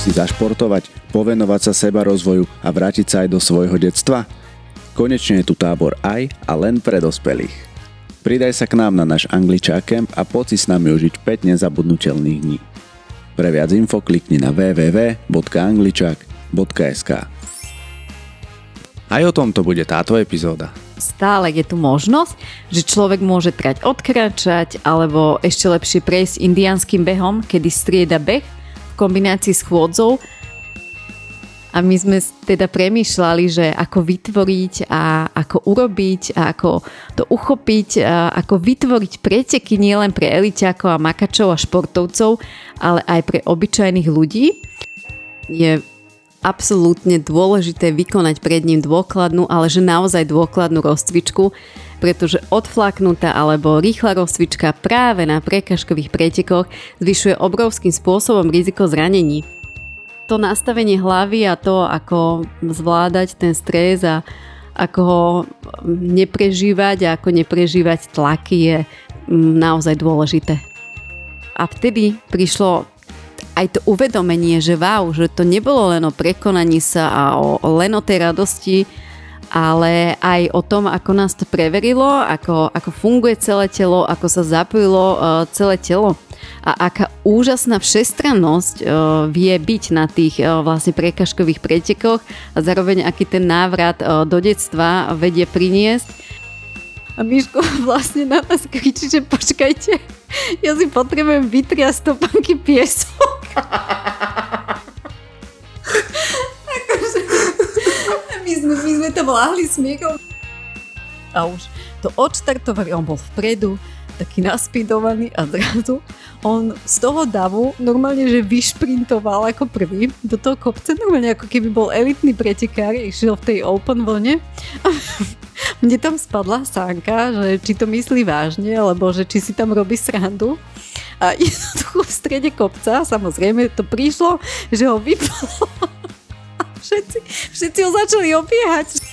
si zašportovať, povenovať sa seba rozvoju a vrátiť sa aj do svojho detstva? Konečne je tu tábor aj a len pre dospelých. Pridaj sa k nám na náš Angličák Camp a poď si s nami užiť 5 nezabudnutelných dní. Pre viac info klikni na www.angličak.sk Aj o tomto bude táto epizóda stále je tu možnosť, že človek môže trať odkračať alebo ešte lepšie prejsť indianským behom, kedy strieda beh kombinácii s chôdzou. A my sme teda premýšľali, že ako vytvoriť a ako urobiť a ako to uchopiť, a ako vytvoriť preteky nielen pre eliťákov a makačov a športovcov, ale aj pre obyčajných ľudí. Je absolútne dôležité vykonať pred ním dôkladnú, ale že naozaj dôkladnú rozcvičku, pretože odflaknutá alebo rýchla rozcvička práve na prekažkových pretekoch zvyšuje obrovským spôsobom riziko zranení. To nastavenie hlavy a to, ako zvládať ten stres a ako ho neprežívať a ako neprežívať tlaky je mm, naozaj dôležité. A vtedy prišlo aj to uvedomenie, že wow, že to nebolo len o prekonaní sa a o, len o tej radosti, ale aj o tom, ako nás to preverilo, ako, ako funguje celé telo, ako sa zapojilo uh, celé telo a aká úžasná všestrannosť uh, vie byť na tých uh, vlastne prekažkových pretekoch a zároveň aký ten návrat uh, do detstva vedie priniesť. A Miško vlastne na nás kričí, že počkajte, ja si potrebujem vytriasť topánky piesok. akože, my, sme, my sme to vláhli smiechom. A už to odštartovali, on bol vpredu, taký naspidovaný a zrazu on z toho davu normálne, že vyšprintoval ako prvý do toho kopca, normálne ako keby bol elitný pretekár, išiel v tej open vlne. Mne tam spadla sánka, že či to myslí vážne, alebo že či si tam robí srandu. A jednoducho v strede kopca, samozrejme to prišlo, že ho vypalo. Všetci, všetci ho začali obiehať.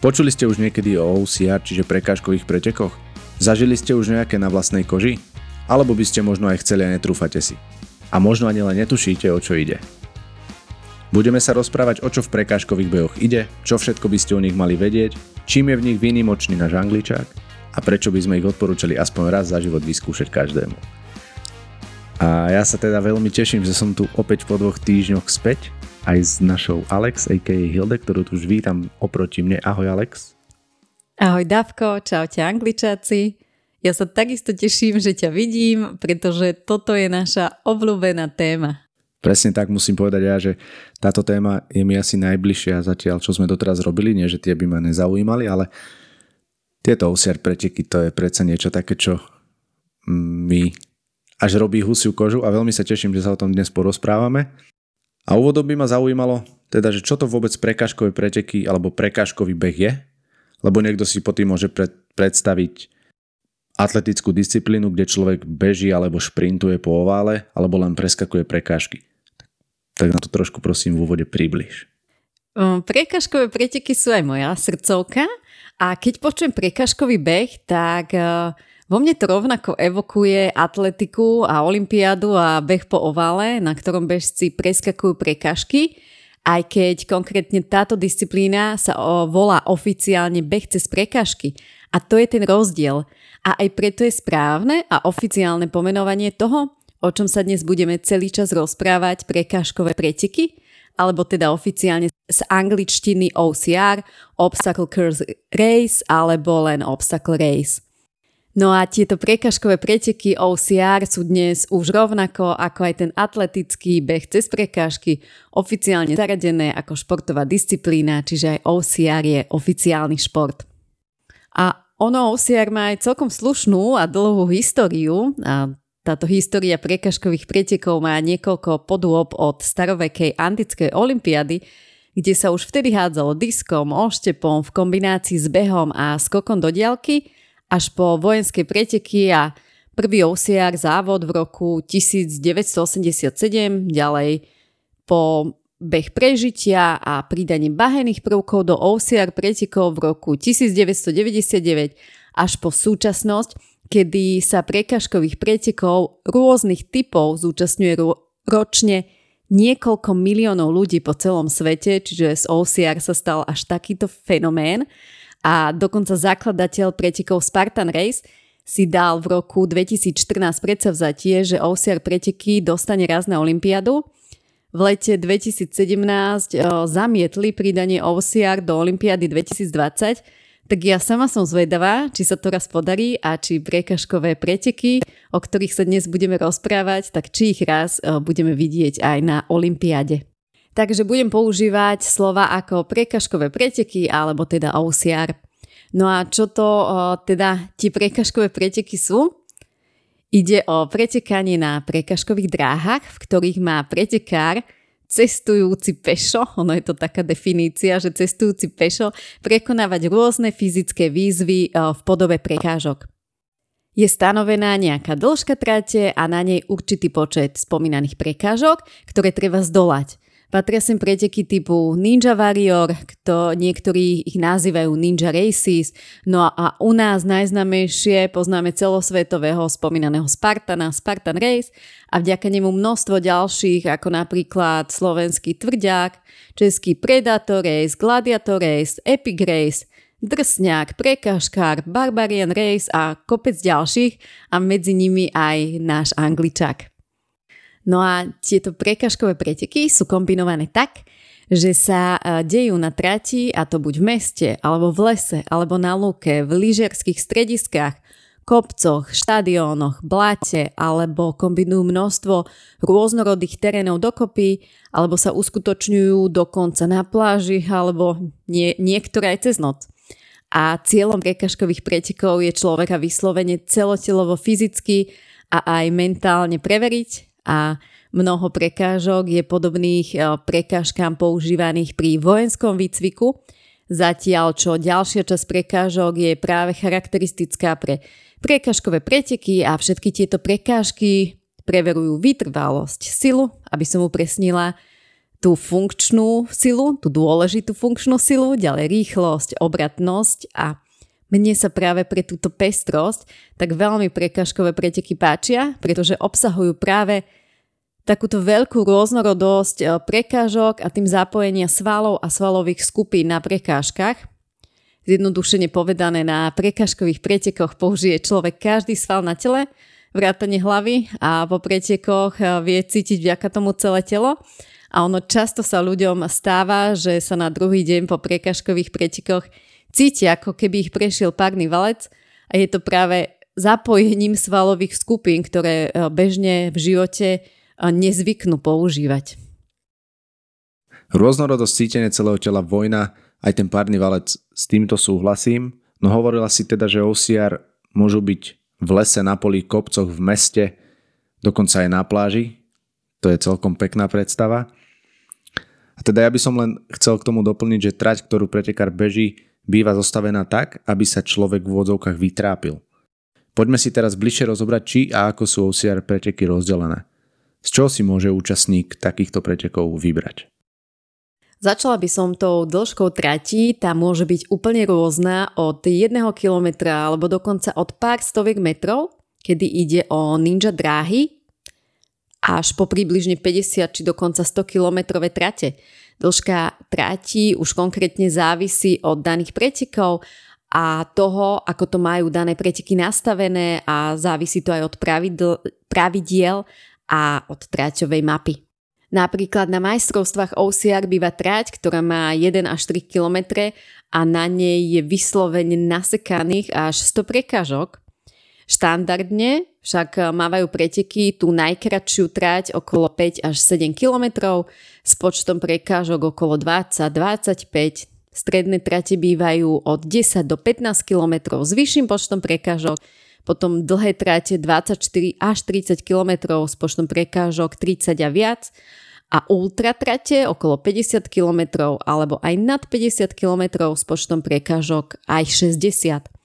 Počuli ste už niekedy o OCR, čiže prekážkových pretekoch? Zažili ste už nejaké na vlastnej koži? Alebo by ste možno aj chceli a netrúfate si? A možno ani len netušíte, o čo ide. Budeme sa rozprávať, o čo v prekážkových bojoch ide, čo všetko by ste o nich mali vedieť, čím je v nich výnimočný náš angličák a prečo by sme ich odporúčali aspoň raz za život vyskúšať každému. A ja sa teda veľmi teším, že som tu opäť po dvoch týždňoch späť aj s našou Alex, a.k.a. Hilde, ktorú tu už vítam oproti mne. Ahoj Alex. Ahoj Davko, čaute angličáci. Ja sa takisto teším, že ťa vidím, pretože toto je naša obľúbená téma. Presne tak musím povedať ja, že táto téma je mi asi najbližšia zatiaľ, čo sme doteraz robili, nie že tie by ma nezaujímali, ale tieto OCR preteky to je predsa niečo také, čo mi až robí husiu kožu a veľmi sa teším, že sa o tom dnes porozprávame. A úvodom by ma zaujímalo, teda, že čo to vôbec prekážkové preteky alebo prekážkový beh je, lebo niekto si po tým môže pred, predstaviť atletickú disciplínu, kde človek beží alebo šprintuje po ovále, alebo len preskakuje prekážky. Tak na to trošku prosím v úvode približ. Prekažkové preteky sú aj moja srdcovka a keď počujem prekažkový beh, tak vo mne to rovnako evokuje atletiku a olympiádu a beh po ovále, na ktorom bežci preskakujú prekažky aj keď konkrétne táto disciplína sa volá oficiálne beh cez prekažky. A to je ten rozdiel. A aj preto je správne a oficiálne pomenovanie toho, o čom sa dnes budeme celý čas rozprávať, prekážkové preteky, alebo teda oficiálne z angličtiny OCR, Obstacle Course Race, alebo len Obstacle Race. No a tieto prekažkové preteky OCR sú dnes už rovnako ako aj ten atletický beh cez prekážky oficiálne zaradené ako športová disciplína, čiže aj OCR je oficiálny šport. A ono OCR má aj celkom slušnú a dlhú históriu a táto história prekažkových pretekov má niekoľko podôb od starovekej antickej olympiady, kde sa už vtedy hádzalo diskom, oštepom v kombinácii s behom a skokom do diaľky – až po vojenské preteky a prvý OCR závod v roku 1987, ďalej po beh prežitia a pridanie bahených prvkov do OCR pretekov v roku 1999 až po súčasnosť, kedy sa prekažkových pretekov rôznych typov zúčastňuje ro- ročne niekoľko miliónov ľudí po celom svete, čiže z OCR sa stal až takýto fenomén a dokonca zakladateľ pretekov Spartan Race si dal v roku 2014 predsavzatie, že OCR preteky dostane raz na Olympiádu. V lete 2017 zamietli pridanie OCR do Olympiády 2020, tak ja sama som zvedavá, či sa to raz podarí a či prekažkové preteky, o ktorých sa dnes budeme rozprávať, tak či ich raz budeme vidieť aj na Olympiáde. Takže budem používať slova ako prekažkové preteky alebo teda OCR. No a čo to teda tie prekažkové preteky sú? Ide o pretekanie na prekažkových dráhach, v ktorých má pretekár cestujúci pešo, ono je to taká definícia, že cestujúci pešo prekonávať rôzne fyzické výzvy v podobe prekážok. Je stanovená nejaká dĺžka trate a na nej určitý počet spomínaných prekážok, ktoré treba zdolať. Patria sem preteky typu Ninja Warrior, kto niektorí ich nazývajú Ninja Races, no a u nás najznamejšie poznáme celosvetového spomínaného Spartana, Spartan Race. A vďaka nemu množstvo ďalších, ako napríklad slovenský Tvrďák, český Predator Race, Gladiator Race, Epic Race, Drsňák, Prekažkár, Barbarian Race a kopec ďalších. A medzi nimi aj náš Angličak. No a tieto prekažkové preteky sú kombinované tak, že sa e, dejú na trati, a to buď v meste, alebo v lese, alebo na lúke, v lyžiarských strediskách, kopcoch, štadiónoch, blate, alebo kombinujú množstvo rôznorodých terénov dokopy, alebo sa uskutočňujú dokonca na pláži, alebo nie, niektoré aj cez noc. A cieľom prekažkových pretekov je človeka vyslovene celotelovo fyzicky a aj mentálne preveriť a mnoho prekážok je podobných e, prekážkám používaných pri vojenskom výcviku, zatiaľ čo ďalšia časť prekážok je práve charakteristická pre prekážkové preteky a všetky tieto prekážky preverujú vytrvalosť, silu, aby som upresnila tú funkčnú silu, tú dôležitú funkčnú silu, ďalej rýchlosť, obratnosť a mne sa práve pre túto pestrosť tak veľmi prekažkové preteky páčia, pretože obsahujú práve takúto veľkú rôznorodosť e, prekážok a tým zapojenia svalov a svalových skupín na prekážkach. Zjednodušene povedané, na prekážkových pretekoch použije človek každý sval na tele, vrátane hlavy a po pretekoch e, vie cítiť vďaka tomu celé telo. A ono často sa ľuďom stáva, že sa na druhý deň po prekážkových pretekoch cítia, ako keby ich prešiel párny valec a je to práve zapojením svalových skupín, ktoré e, bežne v živote nezvyknú používať. Rôznorodosť cítenia celého tela, vojna, aj ten párny valec, s týmto súhlasím, no hovorila si teda, že OCR môžu byť v lese, na poli, kopcoch, v meste, dokonca aj na pláži. To je celkom pekná predstava. A teda ja by som len chcel k tomu doplniť, že trať, ktorú pretekár beží, býva zostavená tak, aby sa človek v vodzovkách vytrápil. Poďme si teraz bližšie rozobrať, či a ako sú OCR preteky rozdelené. Z čoho si môže účastník takýchto pretekov vybrať? Začala by som tou dĺžkou trati, tá môže byť úplne rôzna od 1 km alebo dokonca od pár stoviek metrov, kedy ide o ninja dráhy, až po približne 50 či dokonca 100 km trate. Dĺžka trati už konkrétne závisí od daných pretekov a toho, ako to majú dané preteky nastavené a závisí to aj od pravidl, pravidiel a od tráťovej mapy. Napríklad na majstrovstvách OCR býva tráť, ktorá má 1 až 3 km a na nej je vyslovene nasekaných až 100 prekážok. Štandardne však mávajú preteky tú najkračšiu tráť okolo 5 až 7 km s počtom prekážok okolo 20-25 Stredné trate bývajú od 10 do 15 km s vyšším počtom prekážok. Potom dlhé tráte 24 až 30 km s počtom prekážok 30 a viac. A ultra trate okolo 50 km alebo aj nad 50 km s počtom prekážok aj 60.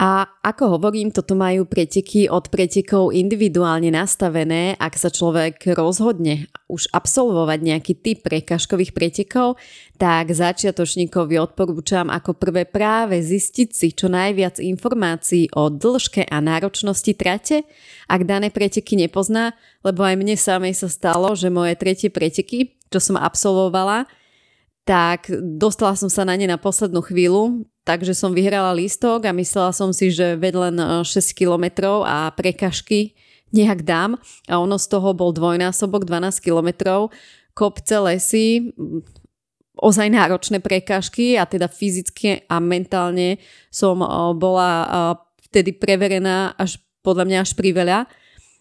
A ako hovorím, toto majú preteky od pretekov individuálne nastavené, ak sa človek rozhodne už absolvovať nejaký typ prekažkových pretekov, tak začiatočníkovi odporúčam ako prvé práve zistiť si čo najviac informácií o dĺžke a náročnosti trate, ak dané preteky nepozná, lebo aj mne samej sa stalo, že moje tretie preteky, čo som absolvovala, tak dostala som sa na ne na poslednú chvíľu, takže som vyhrala lístok a myslela som si, že ved len 6 e, kilometrov a prekažky nejak dám a ono z toho bol dvojnásobok 12 kilometrov, kopce, lesy, ozaj náročné prekažky a teda fyzicky a mentálne som e, bola e, vtedy preverená až podľa mňa až priveľa.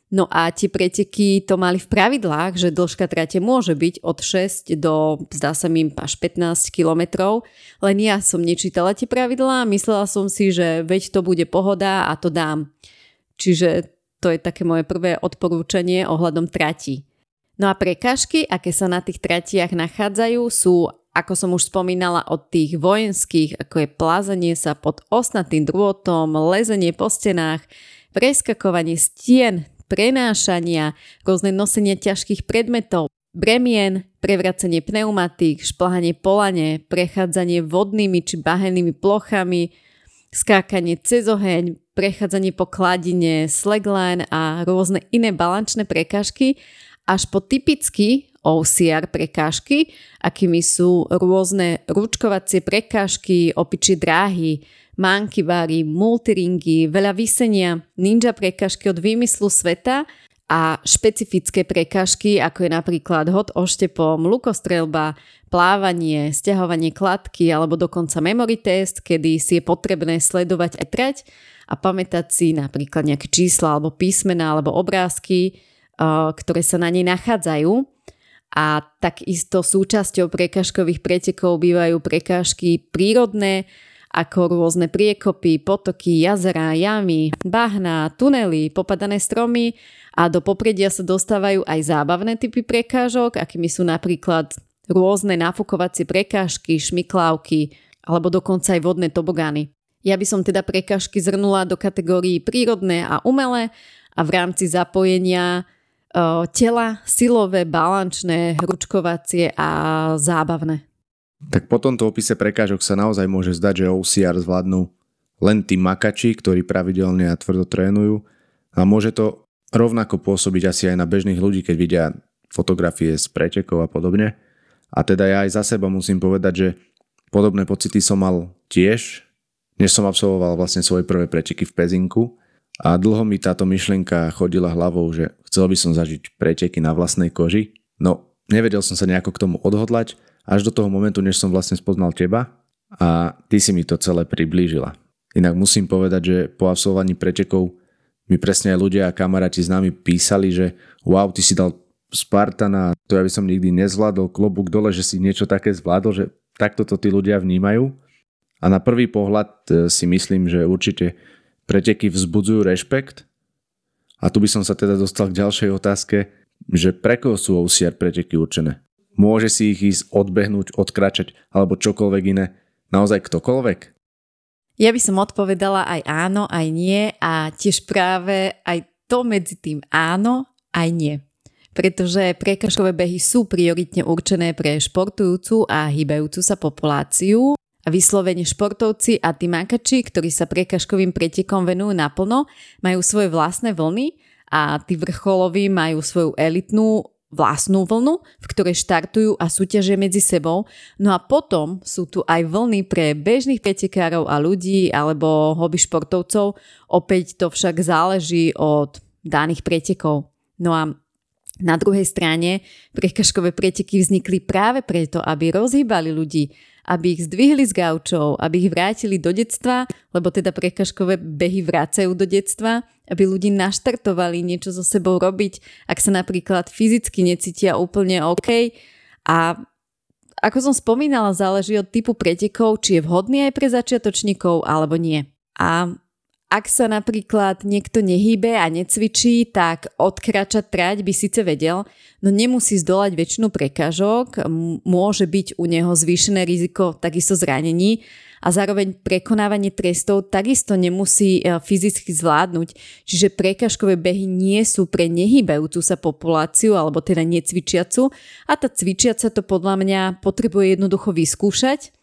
No a tie preteky to mali v pravidlách, že dĺžka trate môže byť od 6 do, zdá sa mi, až 15 kilometrov. Len ja som nečítala tie pravidlá, myslela som si, že veď to bude pohoda a to dám. Čiže to je také moje prvé odporúčanie ohľadom trati. No a prekážky, aké sa na tých tratiach nachádzajú, sú, ako som už spomínala, od tých vojenských, ako je plázanie sa pod osnatým drôtom, lezenie po stenách, preskakovanie stien, prenášania, rôzne nosenie ťažkých predmetov, bremien, prevracanie pneumatík, šplhanie polane, prechádzanie vodnými či bahennými plochami, skákanie cez oheň, prechádzanie po kladine, slagline a rôzne iné balančné prekážky, až po typicky OCR prekážky, akými sú rôzne ručkovacie prekážky, opičie dráhy, mankibári, multiringy, veľa vysenia, ninja prekažky od výmyslu sveta a špecifické prekažky, ako je napríklad hod oštepom, lukostrelba, plávanie, stiahovanie kladky alebo dokonca memory test, kedy si je potrebné sledovať aj trať a pamätať si napríklad nejaké čísla alebo písmená alebo obrázky, ktoré sa na nej nachádzajú. A takisto súčasťou prekažkových pretekov bývajú prekážky prírodné, ako rôzne priekopy, potoky, jazera, jamy, bahna, tunely, popadané stromy a do popredia sa dostávajú aj zábavné typy prekážok, akými sú napríklad rôzne nafukovacie prekážky, šmiklávky alebo dokonca aj vodné tobogány. Ja by som teda prekážky zhrnula do kategórií prírodné a umelé a v rámci zapojenia o, tela silové, balančné, hručkovacie a zábavné. Tak po tomto opise prekážok sa naozaj môže zdať, že OCR zvládnu len tí makači, ktorí pravidelne a tvrdo trénujú a môže to rovnako pôsobiť asi aj na bežných ľudí, keď vidia fotografie z pretekov a podobne. A teda ja aj za seba musím povedať, že podobné pocity som mal tiež, než som absolvoval vlastne svoje prvé preteky v Pezinku a dlho mi táto myšlienka chodila hlavou, že chcel by som zažiť preteky na vlastnej koži. No, nevedel som sa nejako k tomu odhodlať až do toho momentu, než som vlastne spoznal teba a ty si mi to celé priblížila. Inak musím povedať, že po absolvovaní pretekov mi presne aj ľudia a kamaráti s nami písali, že wow, ty si dal Spartana, to ja by som nikdy nezvládol, klobúk dole, že si niečo také zvládol, že takto to tí ľudia vnímajú. A na prvý pohľad e, si myslím, že určite preteky vzbudzujú rešpekt. A tu by som sa teda dostal k ďalšej otázke, že pre koho sú OCR preteky určené? Môže si ich ísť odbehnúť, odkračať alebo čokoľvek iné. Naozaj ktokoľvek? Ja by som odpovedala aj áno, aj nie a tiež práve aj to medzi tým áno, aj nie. Pretože prekažkové behy sú prioritne určené pre športujúcu a hýbajúcu sa populáciu a vyslovene športovci a tí makači, ktorí sa prekažkovým pretekom venujú naplno, majú svoje vlastné vlny a tí vrcholoví majú svoju elitnú vlastnú vlnu, v ktorej štartujú a súťažia medzi sebou. No a potom sú tu aj vlny pre bežných pretekárov a ľudí alebo hobby športovcov. Opäť to však záleží od daných pretekov. No a na druhej strane prekažkové preteky vznikli práve preto, aby rozhýbali ľudí, aby ich zdvihli z gaučov, aby ich vrátili do detstva, lebo teda prekažkové behy vracajú do detstva, aby ľudí naštartovali niečo so sebou robiť, ak sa napríklad fyzicky necítia úplne OK. A ako som spomínala, záleží od typu pretekov, či je vhodný aj pre začiatočníkov alebo nie. A Ak sa napríklad niekto nehýbe a necvičí, tak odkračať trať by síce vedel, no nemusí zdolať väčšinu prekážok, môže byť u neho zvýšené riziko takisto zranení a zároveň prekonávanie trestov takisto nemusí e, fyzicky zvládnuť. Čiže prekažkové behy nie sú pre nehybajúcu sa populáciu alebo teda necvičiacu a tá cvičiaca to podľa mňa potrebuje jednoducho vyskúšať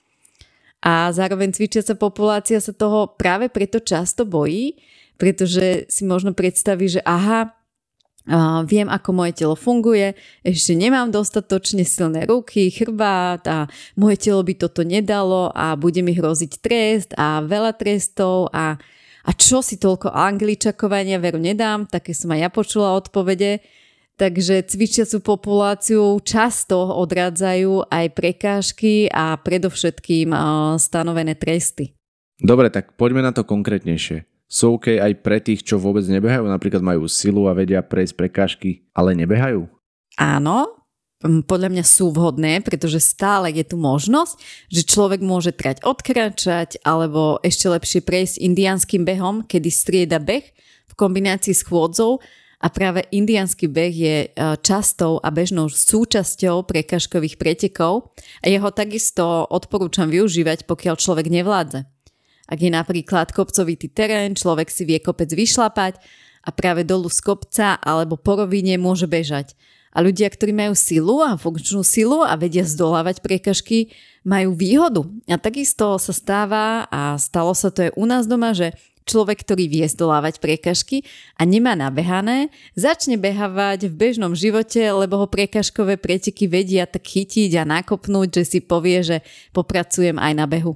a zároveň cvičiaca populácia sa toho práve preto často bojí, pretože si možno predstaví, že aha, viem, ako moje telo funguje, ešte nemám dostatočne silné ruky, chrbát a moje telo by toto nedalo a bude mi hroziť trest a veľa trestov a, a čo si toľko angličakovania veru nedám, také som aj ja počula odpovede. Takže cvičiacu populáciu často odrádzajú aj prekážky a predovšetkým stanovené tresty. Dobre, tak poďme na to konkrétnejšie. Sú OK aj pre tých, čo vôbec nebehajú, napríklad majú silu a vedia prejsť prekážky, ale nebehajú? Áno, podľa mňa sú vhodné, pretože stále je tu možnosť, že človek môže trať odkračať alebo ešte lepšie prejsť indianským behom, kedy strieda beh v kombinácii s chôdzou a práve indiánsky beh je e, častou a bežnou súčasťou prekažkových pretekov a jeho takisto odporúčam využívať, pokiaľ človek nevládze. Ak je napríklad kopcovitý terén, človek si vie kopec vyšlapať a práve dolu z kopca alebo po rovine môže bežať. A ľudia, ktorí majú silu a funkčnú silu a vedia zdolávať priekažky, majú výhodu. A takisto sa stáva, a stalo sa to aj u nás doma, že človek, ktorý vie zdolávať priekažky a nemá nabehané, začne behávať v bežnom živote, lebo ho priekažkové preteky vedia tak chytiť a nakopnúť, že si povie, že popracujem aj na behu.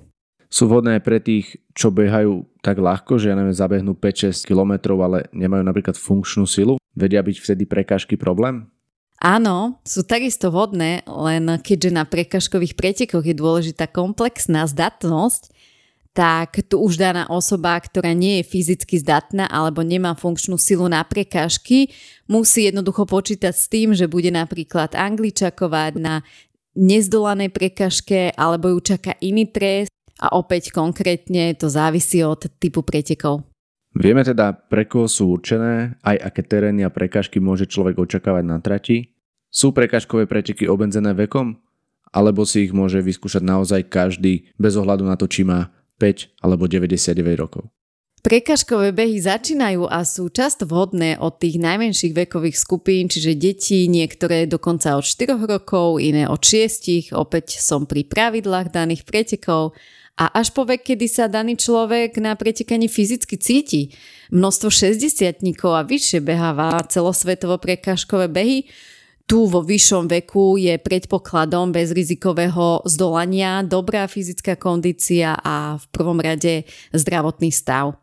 Sú vhodné pre tých, čo behajú tak ľahko, že ja neviem, zabehnú 5-6 km, ale nemajú napríklad funkčnú silu? Vedia byť vtedy prekážky problém? Áno, sú takisto vhodné, len keďže na prekažkových pretekoch je dôležitá komplexná zdatnosť, tak tu už daná osoba, ktorá nie je fyzicky zdatná alebo nemá funkčnú silu na prekážky, musí jednoducho počítať s tým, že bude napríklad angličakovať na nezdolanej prekažke alebo ju čaká iný trest a opäť konkrétne to závisí od typu pretekov. Vieme teda, pre koho sú určené, aj aké terény a prekážky môže človek očakávať na trati? Sú prekážkové preteky obmedzené vekom? Alebo si ich môže vyskúšať naozaj každý bez ohľadu na to, či má 5 alebo 99 rokov. Prekažkové behy začínajú a sú často vhodné od tých najmenších vekových skupín, čiže deti, niektoré dokonca od 4 rokov, iné od 6, opäť som pri pravidlách daných pretekov a až po vek, kedy sa daný človek na pretekanie fyzicky cíti. Množstvo 60 a vyššie beháva celosvetovo prekážkové behy, tu vo vyššom veku je predpokladom bezrizikového zdolania dobrá fyzická kondícia a v prvom rade zdravotný stav.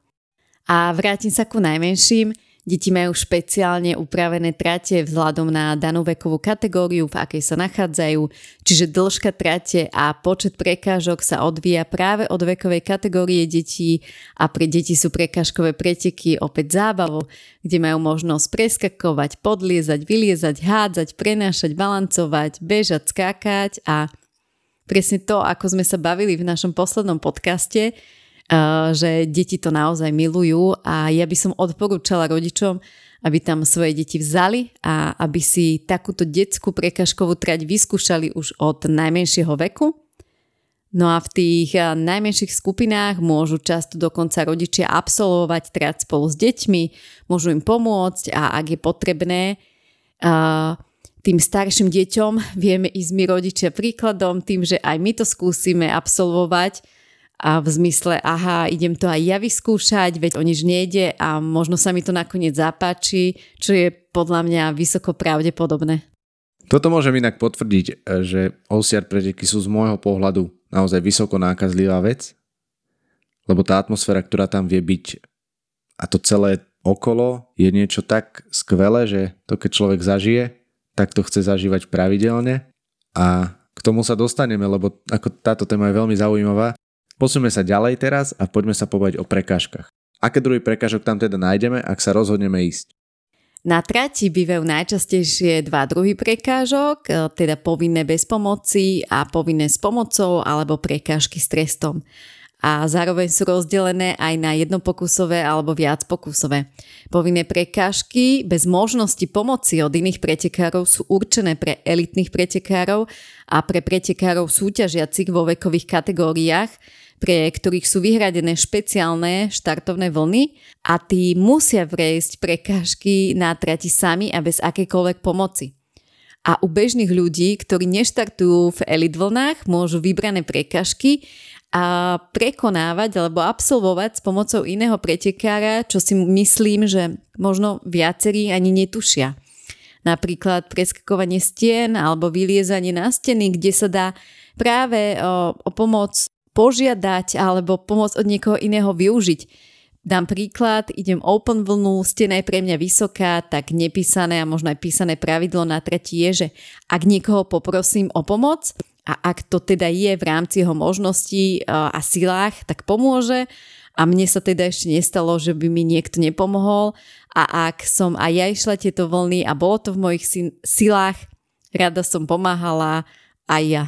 A vrátim sa ku najmenším. Deti majú špeciálne upravené trate vzhľadom na danú vekovú kategóriu, v akej sa nachádzajú, čiže dĺžka trate a počet prekážok sa odvíja práve od vekovej kategórie detí. A pre deti sú prekážkové preteky opäť zábavo, kde majú možnosť preskakovať, podliezať, vyliezať, hádzať, prenášať, balancovať, bežať, skákať a presne to, ako sme sa bavili v našom poslednom podcaste, že deti to naozaj milujú a ja by som odporúčala rodičom, aby tam svoje deti vzali a aby si takúto detskú prekažkovú trať vyskúšali už od najmenšieho veku. No a v tých najmenších skupinách môžu často dokonca rodičia absolvovať trať spolu s deťmi, môžu im pomôcť a ak je potrebné, tým starším deťom vieme ísť my rodičia príkladom tým, že aj my to skúsime absolvovať a v zmysle, aha, idem to aj ja vyskúšať, veď o nič nejde a možno sa mi to nakoniec zapáči, čo je podľa mňa vysoko pravdepodobné. Toto môžem inak potvrdiť, že OCR preteky sú z môjho pohľadu naozaj vysoko nákazlivá vec, lebo tá atmosféra, ktorá tam vie byť a to celé okolo je niečo tak skvelé, že to keď človek zažije, tak to chce zažívať pravidelne a k tomu sa dostaneme, lebo ako táto téma je veľmi zaujímavá Posúme sa ďalej teraz a poďme sa povedať o prekážkach. Aké druhy prekážok tam teda nájdeme, ak sa rozhodneme ísť? Na trati bývajú najčastejšie dva druhy prekážok, e, teda povinné bez pomoci a povinné s pomocou alebo prekážky s trestom. a zároveň sú rozdelené aj na jednopokusové alebo viac pokusové. Povinné prekážky bez možnosti pomoci od iných pretekárov sú určené pre elitných pretekárov a pre pretekárov súťažiacich vo vekových kategóriách, pre ktorých sú vyhradené špeciálne štartovné vlny a tí musia vrejsť prekážky na trati sami a bez akejkoľvek pomoci. A u bežných ľudí, ktorí neštartujú v elit vlnách, môžu vybrané prekažky a prekonávať alebo absolvovať s pomocou iného pretekára, čo si myslím, že možno viacerí ani netušia. Napríklad preskakovanie stien alebo vyliezanie na steny, kde sa dá práve o, o pomoc požiadať alebo pomoc od niekoho iného využiť. Dám príklad, idem open vlnu, stena je pre mňa vysoká, tak nepísané a možno aj písané pravidlo na tretí je, že ak niekoho poprosím o pomoc a ak to teda je v rámci jeho možností a silách, tak pomôže a mne sa teda ešte nestalo, že by mi niekto nepomohol a ak som aj ja išla tieto vlny a bolo to v mojich silách, rada som pomáhala aj ja.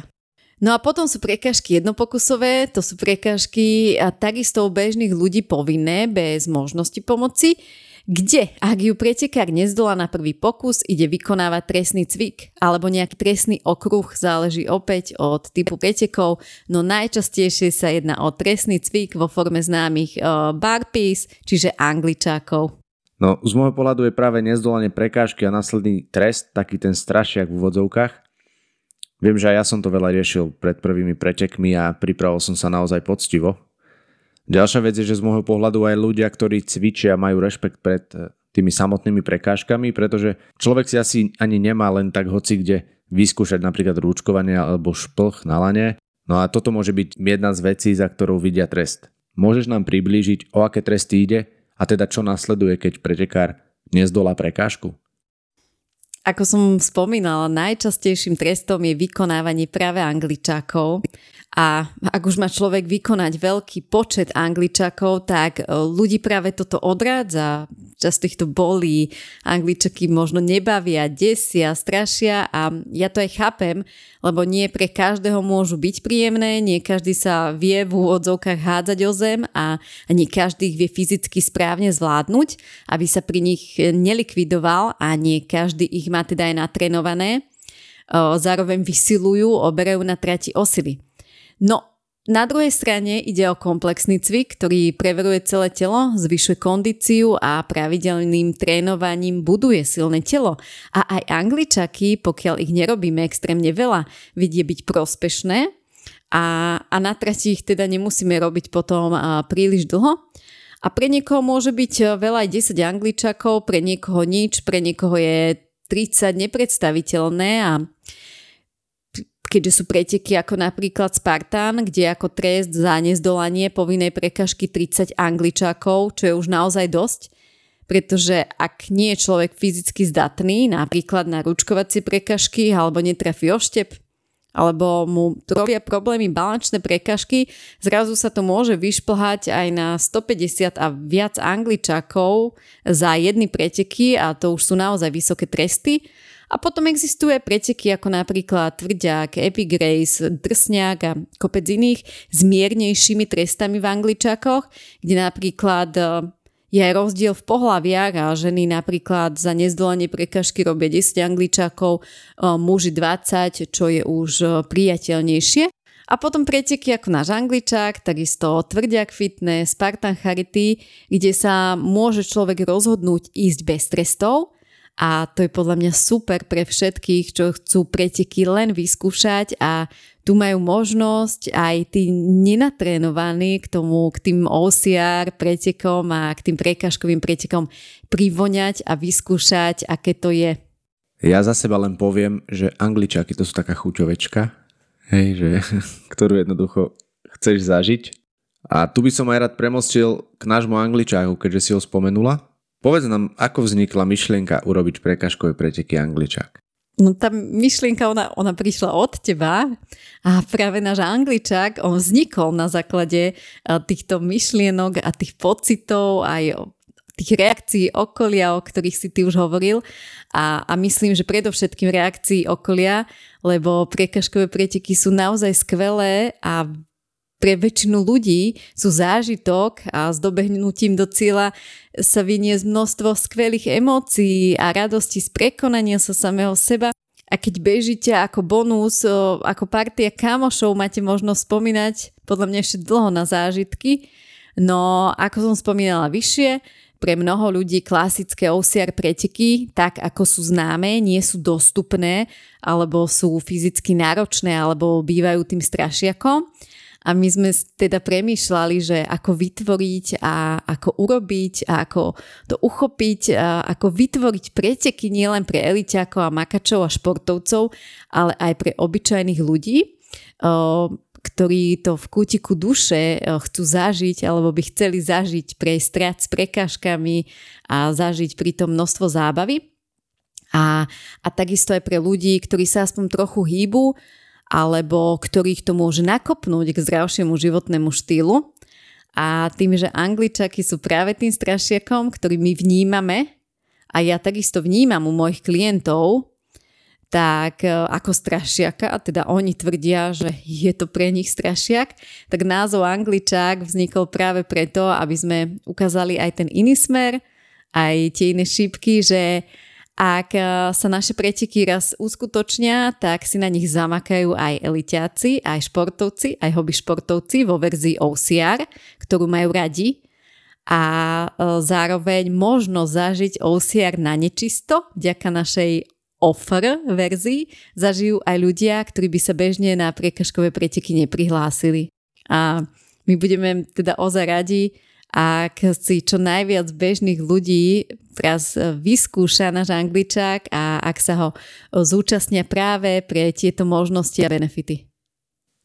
No a potom sú prekažky jednopokusové, to sú prekažky a takisto u bežných ľudí povinné, bez možnosti pomoci, kde, ak ju pretekár nezdolá na prvý pokus, ide vykonávať trestný cvik alebo nejaký trestný okruh, záleží opäť od typu pretekov, no najčastejšie sa jedná o trestný cvik vo forme známych uh, barpees, čiže angličákov. No, z môjho pohľadu je práve nezdolanie prekážky a následný trest, taký ten strašiak v úvodzovkách, Viem, že aj ja som to veľa riešil pred prvými pretekmi a pripravil som sa naozaj poctivo. Ďalšia vec je, že z môjho pohľadu aj ľudia, ktorí cvičia, majú rešpekt pred eh, tými samotnými prekážkami, pretože človek si asi ani nemá len tak hoci kde vyskúšať napríklad rúčkovanie alebo šplch na lane. No a toto môže byť jedna z vecí, za ktorou vidia trest. Môžeš nám priblížiť, o aké tresty ide a teda čo nasleduje, keď pretekár nezdolá prekážku? Ako som spomínala, najčastejším trestom je vykonávanie práve angličákov. A ak už má človek vykonať veľký počet angličakov, tak e, ľudí práve toto odrádza. Často ich to bolí, angličaky možno nebavia, desia, strašia a ja to aj chápem, lebo nie pre každého môžu byť príjemné, nie každý sa vie v úvodzovkách hádzať o zem a nie každý ich vie fyzicky správne zvládnuť, aby sa pri nich nelikvidoval a nie každý ich má teda aj natrénované. Zároveň vysilujú, oberajú na trati osily. No, na druhej strane ide o komplexný cvik, ktorý preveruje celé telo, zvyšuje kondíciu a pravidelným trénovaním buduje silné telo. A aj angličaky, pokiaľ ich nerobíme extrémne veľa, vidie byť prospešné a, a na trati ich teda nemusíme robiť potom príliš dlho. A pre niekoho môže byť veľa aj 10 angličakov, pre niekoho nič, pre niekoho je 30 nepredstaviteľné a keďže sú preteky ako napríklad Spartan, kde ako trest za nezdolanie povinnej prekažky 30 angličákov, čo je už naozaj dosť, pretože ak nie je človek fyzicky zdatný, napríklad na ručkovacie prekažky alebo netrafí oštep, alebo mu robia problémy balančné prekažky, zrazu sa to môže vyšplhať aj na 150 a viac angličákov za jedny preteky a to už sú naozaj vysoké tresty. A potom existuje preteky ako napríklad tvrďák, Epic Race, drsňák a kopec iných s miernejšími trestami v angličakoch, kde napríklad e, je aj rozdiel v pohľaviach a ženy napríklad za nezdolanie prekažky robia 10 angličakov, e, muži 20, čo je už e, priateľnejšie. A potom preteky ako náš angličák, takisto tvrdiak fitness, Spartan Charity, kde sa môže človek rozhodnúť ísť bez trestov a to je podľa mňa super pre všetkých, čo chcú preteky len vyskúšať a tu majú možnosť aj tí nenatrénovaní k tomu, k tým OCR pretekom a k tým prekažkovým pretekom privoňať a vyskúšať, aké to je. Ja za seba len poviem, že angličáky to sú taká chuťovečka, hej, že, ktorú jednoducho chceš zažiť. A tu by som aj rád premostil k nášmu angličáku, keďže si ho spomenula. Povedz nám, ako vznikla myšlienka urobiť prekažkové preteky angličák. No tá myšlienka, ona, ona prišla od teba a práve náš angličák, on vznikol na základe týchto myšlienok a tých pocitov aj tých reakcií okolia, o ktorých si ty už hovoril a, a myslím, že predovšetkým reakcií okolia, lebo prekažkové preteky sú naozaj skvelé a pre väčšinu ľudí sú zážitok a s dobehnutím do cieľa sa vyniesť množstvo skvelých emócií a radosti z prekonania sa samého seba. A keď bežíte ako bonus, ako partia kamošov, máte možnosť spomínať podľa mňa ešte dlho na zážitky. No, ako som spomínala vyššie, pre mnoho ľudí klasické OCR preteky, tak ako sú známe, nie sú dostupné, alebo sú fyzicky náročné, alebo bývajú tým strašiakom. A my sme teda premýšľali, že ako vytvoriť a ako urobiť a ako to uchopiť, a ako vytvoriť preteky nielen pre eliťákov a makačov a športovcov, ale aj pre obyčajných ľudí ktorí to v kútiku duše chcú zažiť alebo by chceli zažiť, prejsť strat s prekážkami a zažiť pritom množstvo zábavy. A, a takisto aj pre ľudí, ktorí sa aspoň trochu hýbu alebo ktorých to môže nakopnúť k zdravšiemu životnému štýlu. A tým, že Angličaky sú práve tým strašiakom, ktorý my vnímame, a ja takisto vnímam u mojich klientov, tak e, ako strašiaka, a teda oni tvrdia, že je to pre nich strašiak, tak názov Angličák vznikol práve preto, aby sme ukázali aj ten iný smer, aj tie iné šípky, že ak e, sa naše preteky raz uskutočnia, tak si na nich zamakajú aj elitiaci, aj športovci, aj hobby športovci vo verzii OCR, ktorú majú radi a e, zároveň možno zažiť OCR na nečisto vďaka našej offer verzii zažijú aj ľudia, ktorí by sa bežne na priekažkové preteky neprihlásili. A my budeme teda ozaj radi, ak si čo najviac bežných ľudí teraz vyskúša náš angličák a ak sa ho zúčastnia práve pre tieto možnosti a benefity.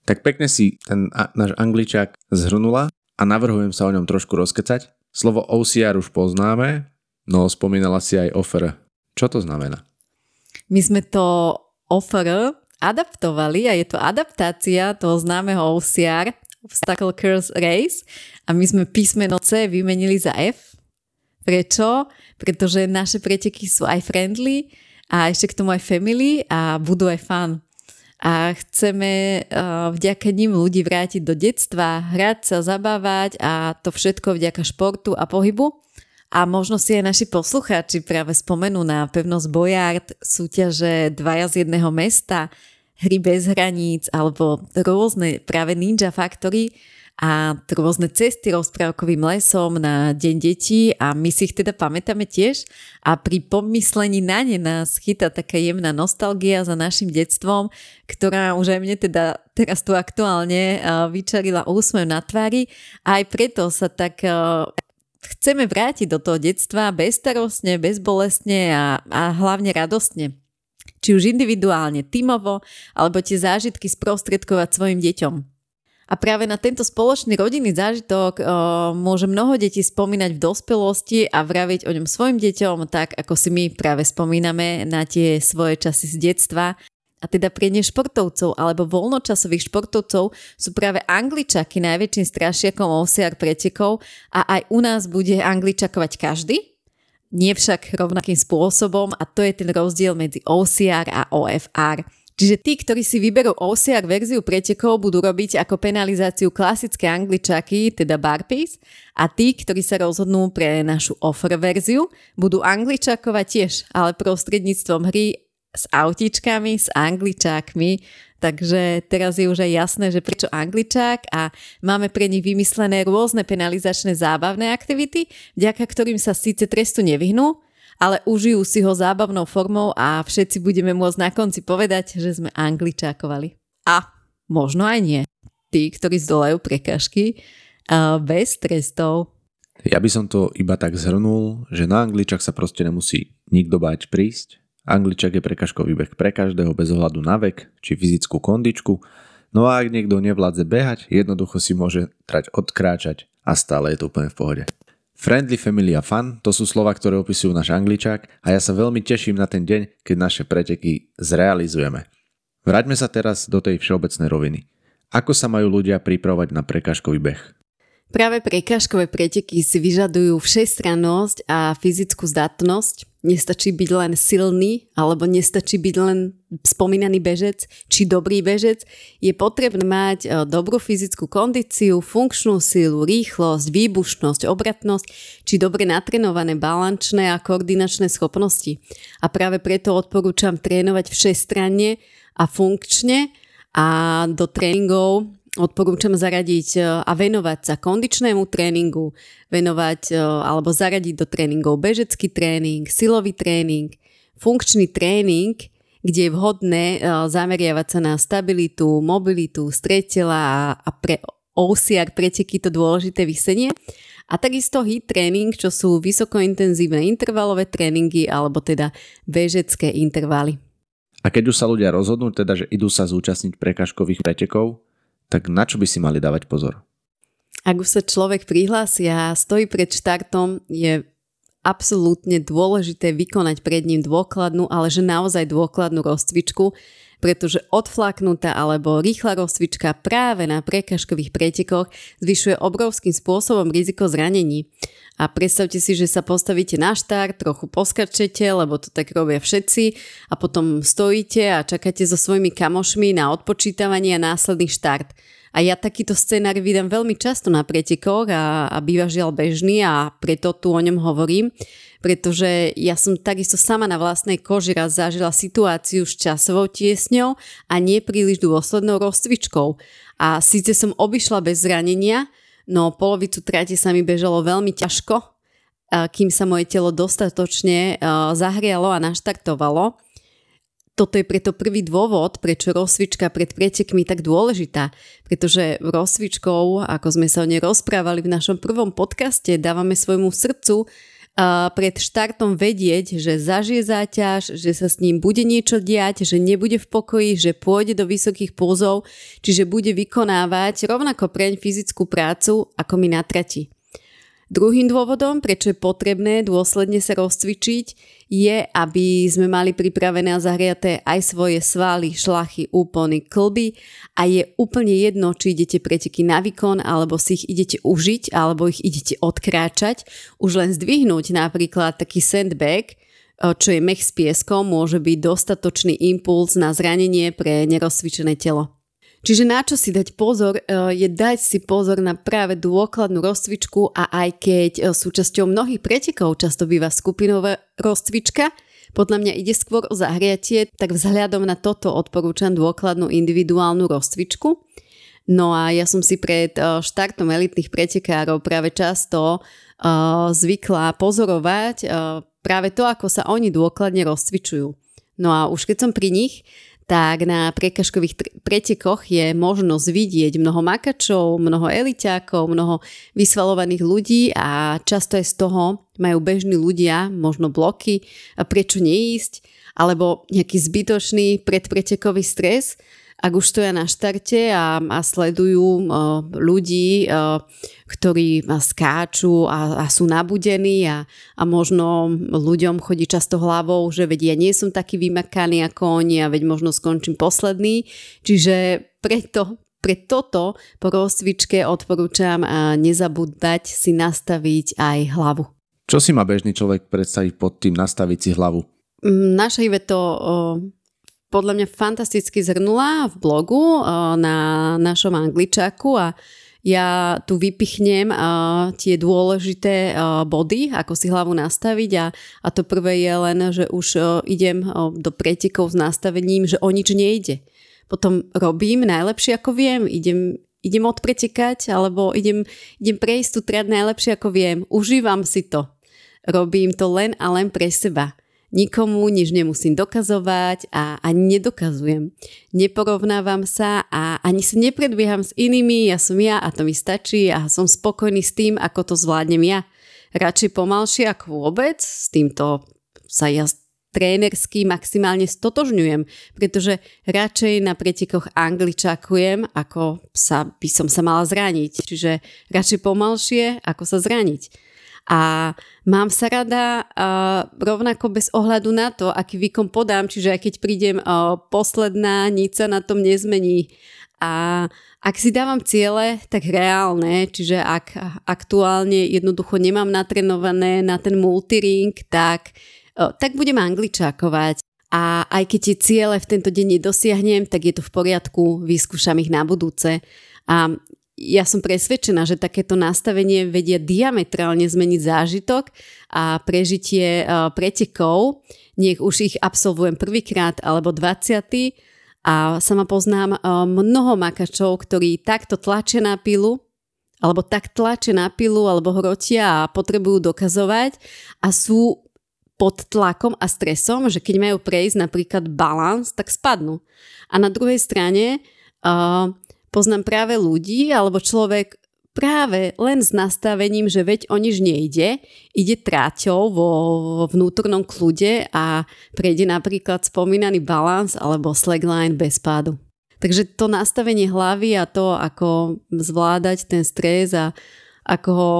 Tak pekne si ten náš angličák zhrnula a navrhujem sa o ňom trošku rozkecať. Slovo OCR už poznáme, no spomínala si aj offer. Čo to znamená? My sme to offer adaptovali a je to adaptácia toho známeho OCR, Obstacle Course Race a my sme písmeno C vymenili za F. Prečo? Pretože naše preteky sú aj friendly a ešte k tomu aj family a budú aj fun. A chceme uh, vďaka ním ľudí vrátiť do detstva, hrať sa, zabávať a to všetko vďaka športu a pohybu. A možno si aj naši poslucháči práve spomenú na pevnosť Bojard, súťaže dvaja z jedného mesta, hry bez hraníc alebo rôzne práve Ninja Factory a rôzne cesty rozprávkovým lesom na Deň detí a my si ich teda pamätáme tiež. A pri pomyslení na ne nás chytá taká jemná nostalgia za našim detstvom, ktorá už aj mne teda teraz tu aktuálne vyčarila úsmev na tvári. A aj preto sa tak chceme vrátiť do toho detstva bezstarostne, bezbolestne a, a hlavne radostne či už individuálne, tímovo, alebo tie zážitky sprostredkovať svojim deťom. A práve na tento spoločný rodinný zážitok o, môže mnoho detí spomínať v dospelosti a vraviť o ňom svojim deťom, tak ako si my práve spomíname na tie svoje časy z detstva. A teda pre športovcov alebo voľnočasových športovcov sú práve angličaky najväčším strašiakom OCR pretekov a aj u nás bude angličakovať každý, nie však rovnakým spôsobom a to je ten rozdiel medzi OCR a OFR. Čiže tí, ktorí si vyberú OCR verziu pretekov, budú robiť ako penalizáciu klasické angličaky, teda barpees, a tí, ktorí sa rozhodnú pre našu offer verziu, budú angličakovať tiež, ale prostredníctvom hry s autičkami, s angličákmi, Takže teraz je už aj jasné, že prečo angličák a máme pre nich vymyslené rôzne penalizačné zábavné aktivity, vďaka ktorým sa síce trestu nevyhnú, ale užijú si ho zábavnou formou a všetci budeme môcť na konci povedať, že sme angličákovali. A možno aj nie. Tí, ktorí zdolajú prekažky bez trestov. Ja by som to iba tak zhrnul, že na angličak sa proste nemusí nikto báť prísť, Angličak je prekažkový beh pre každého bez ohľadu na vek či fyzickú kondičku, no a ak niekto nevládze behať, jednoducho si môže trať odkráčať a stále je to úplne v pohode. Friendly, family a fun, to sú slova, ktoré opisujú náš angličák a ja sa veľmi teším na ten deň, keď naše preteky zrealizujeme. Vráťme sa teraz do tej všeobecnej roviny. Ako sa majú ľudia pripravovať na prekažkový beh? Práve prekážkové preteky si vyžadujú všestrannosť a fyzickú zdatnosť, nestačí byť len silný, alebo nestačí byť len spomínaný bežec, či dobrý bežec. Je potrebné mať e, dobrú fyzickú kondíciu, funkčnú sílu, rýchlosť, výbušnosť, obratnosť, či dobre natrenované balančné a koordinačné schopnosti. A práve preto odporúčam trénovať všestranne a funkčne a do tréningov odporúčam zaradiť e, a venovať sa kondičnému tréningu, venovať e, alebo zaradiť do tréningov bežecký tréning, silový tréning, funkčný tréning, kde je vhodné e, zameriavať sa na stabilitu, mobilitu, stretela a pre OCR preteky to dôležité vysenie. A takisto HIIT tréning, čo sú vysokointenzívne intervalové tréningy alebo teda bežecké intervaly. A keď už sa ľudia rozhodnú, teda, že idú sa zúčastniť prekažkových pretekov, tak na čo by si mali dávať pozor? Ak už sa človek prihlási a stojí pred štartom, je absolútne dôležité vykonať pred ním dôkladnú, ale že naozaj dôkladnú rozcvičku, pretože odflaknutá alebo rýchla rozcvička práve na prekažkových pretekoch zvyšuje obrovským spôsobom riziko zranení. A predstavte si, že sa postavíte na štart, trochu poskačete, lebo to tak robia všetci a potom stojíte a čakáte so svojimi kamošmi na odpočítavanie a následný štart. A ja takýto scenár vydám veľmi často na pretekoch a, a býva žiaľ bežný a preto tu o ňom hovorím, pretože ja som takisto sama na vlastnej koži raz zažila situáciu s časovou tiesňou a nie príliš dôslednou rozcvičkou. A síce som obišla bez zranenia, no polovicu trate sa mi bežalo veľmi ťažko, kým sa moje telo dostatočne zahrialo a naštartovalo. Toto je preto prvý dôvod, prečo rozcvička pred pretekmi tak dôležitá, pretože rozcvičkou, ako sme sa o nej rozprávali v našom prvom podcaste, dávame svojmu srdcu pred štartom vedieť, že zažije záťaž, že sa s ním bude niečo diať, že nebude v pokoji, že pôjde do vysokých pulzov, čiže bude vykonávať rovnako preň fyzickú prácu, ako mi na trati. Druhým dôvodom, prečo je potrebné dôsledne sa rozcvičiť, je, aby sme mali pripravené a zahriaté aj svoje svaly, šlachy, úpony, klby a je úplne jedno, či idete preteky na výkon, alebo si ich idete užiť, alebo ich idete odkráčať. Už len zdvihnúť napríklad taký sandbag, čo je mech s pieskom, môže byť dostatočný impuls na zranenie pre nerozcvičené telo. Čiže na čo si dať pozor, e, je dať si pozor na práve dôkladnú rozcvičku a aj keď e, súčasťou mnohých pretekov často býva skupinová rozcvička, podľa mňa ide skôr o zahriatie, tak vzhľadom na toto odporúčam dôkladnú individuálnu rozcvičku. No a ja som si pred e, štartom elitných pretekárov práve často uh, zvykla pozorovať práve to, ako sa oni dôkladne rozcvičujú. No a už keď som pri nich, tak na prekažkových pretekoch je možnosť vidieť mnoho makačov, mnoho eliťákov, mnoho vysvalovaných ľudí a často aj z toho majú bežní ľudia možno bloky, prečo neísť, alebo nejaký zbytočný predpretekový stres, ak už stoja na štarte a, a sledujú uh, ľudí, uh, ktorí skáču a, a sú nabudení a, a možno ľuďom chodí často hlavou, že vedia, ja nie som taký vymakaný ako oni a veď možno skončím posledný. Čiže preto, pre toto po rozcvičke odporúčam a nezabúdať si nastaviť aj hlavu. Čo si má bežný človek predstaviť pod tým nastaviť si hlavu? Mm, naša Ive to podľa mňa fantasticky zhrnula v blogu uh, na našom angličaku a ja tu vypichnem uh, tie dôležité uh, body, ako si hlavu nastaviť a, a to prvé je len, že už idem do pretekov s nastavením, že o nič nejde. Potom robím najlepšie ako viem, idem, idem odpretekať alebo idem, idem prejsť tu triad najlepšie ako viem, užívam si to. Robím to len a len pre seba. Nikomu nič nemusím dokazovať a ani nedokazujem. Neporovnávam sa a ani sa nepredbieham s inými, ja som ja a to mi stačí a som spokojný s tým, ako to zvládnem ja. Radšej pomalšie ako vôbec, s týmto sa ja trénersky maximálne stotožňujem, pretože radšej na pretekoch angličakujem, ako sa, by som sa mala zraniť. Čiže radšej pomalšie, ako sa zraniť. A mám sa rada uh, rovnako bez ohľadu na to, aký výkon podám, čiže aj keď prídem uh, posledná, nič sa na tom nezmení. A ak si dávam ciele, tak reálne, čiže ak aktuálne jednoducho nemám natrenované na ten multiring, tak tak budem angličákovať. A aj keď tie ciele v tento deň nedosiahnem, tak je to v poriadku, vyskúšam ich na budúce. A ja som presvedčená, že takéto nastavenie vedia diametrálne zmeniť zážitok a prežitie pretekov. Nech už ich absolvujem prvýkrát alebo 20. A sama poznám mnoho makačov, ktorí takto tlačia na pilu, alebo tak tlačia na pilu, alebo hrotia a potrebujú dokazovať a sú pod tlakom a stresom, že keď majú prejsť napríklad balans, tak spadnú. A na druhej strane uh, poznám práve ľudí, alebo človek práve len s nastavením, že veď o nič nejde, ide tráťou vo vnútornom kľude a prejde napríklad spomínaný balans alebo slackline bez pádu. Takže to nastavenie hlavy a to, ako zvládať ten stres a ako ho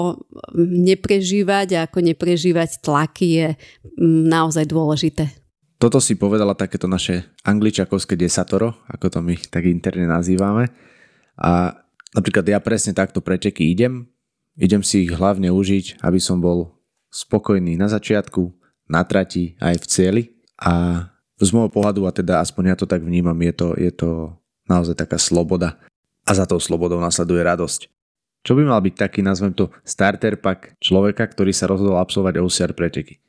neprežívať a ako neprežívať tlaky je naozaj dôležité. Toto si povedala takéto naše angličakovské desatoro, ako to my tak interne nazývame. A napríklad ja presne takto preteky idem. Idem si ich hlavne užiť, aby som bol spokojný na začiatku, na trati, aj v cieli. A z môjho pohľadu, a teda aspoň ja to tak vnímam, je to, je to naozaj taká sloboda. A za tou slobodou nasleduje radosť. Čo by mal byť taký, nazvem to, starter pack človeka, ktorý sa rozhodol absolvovať OCR preteky?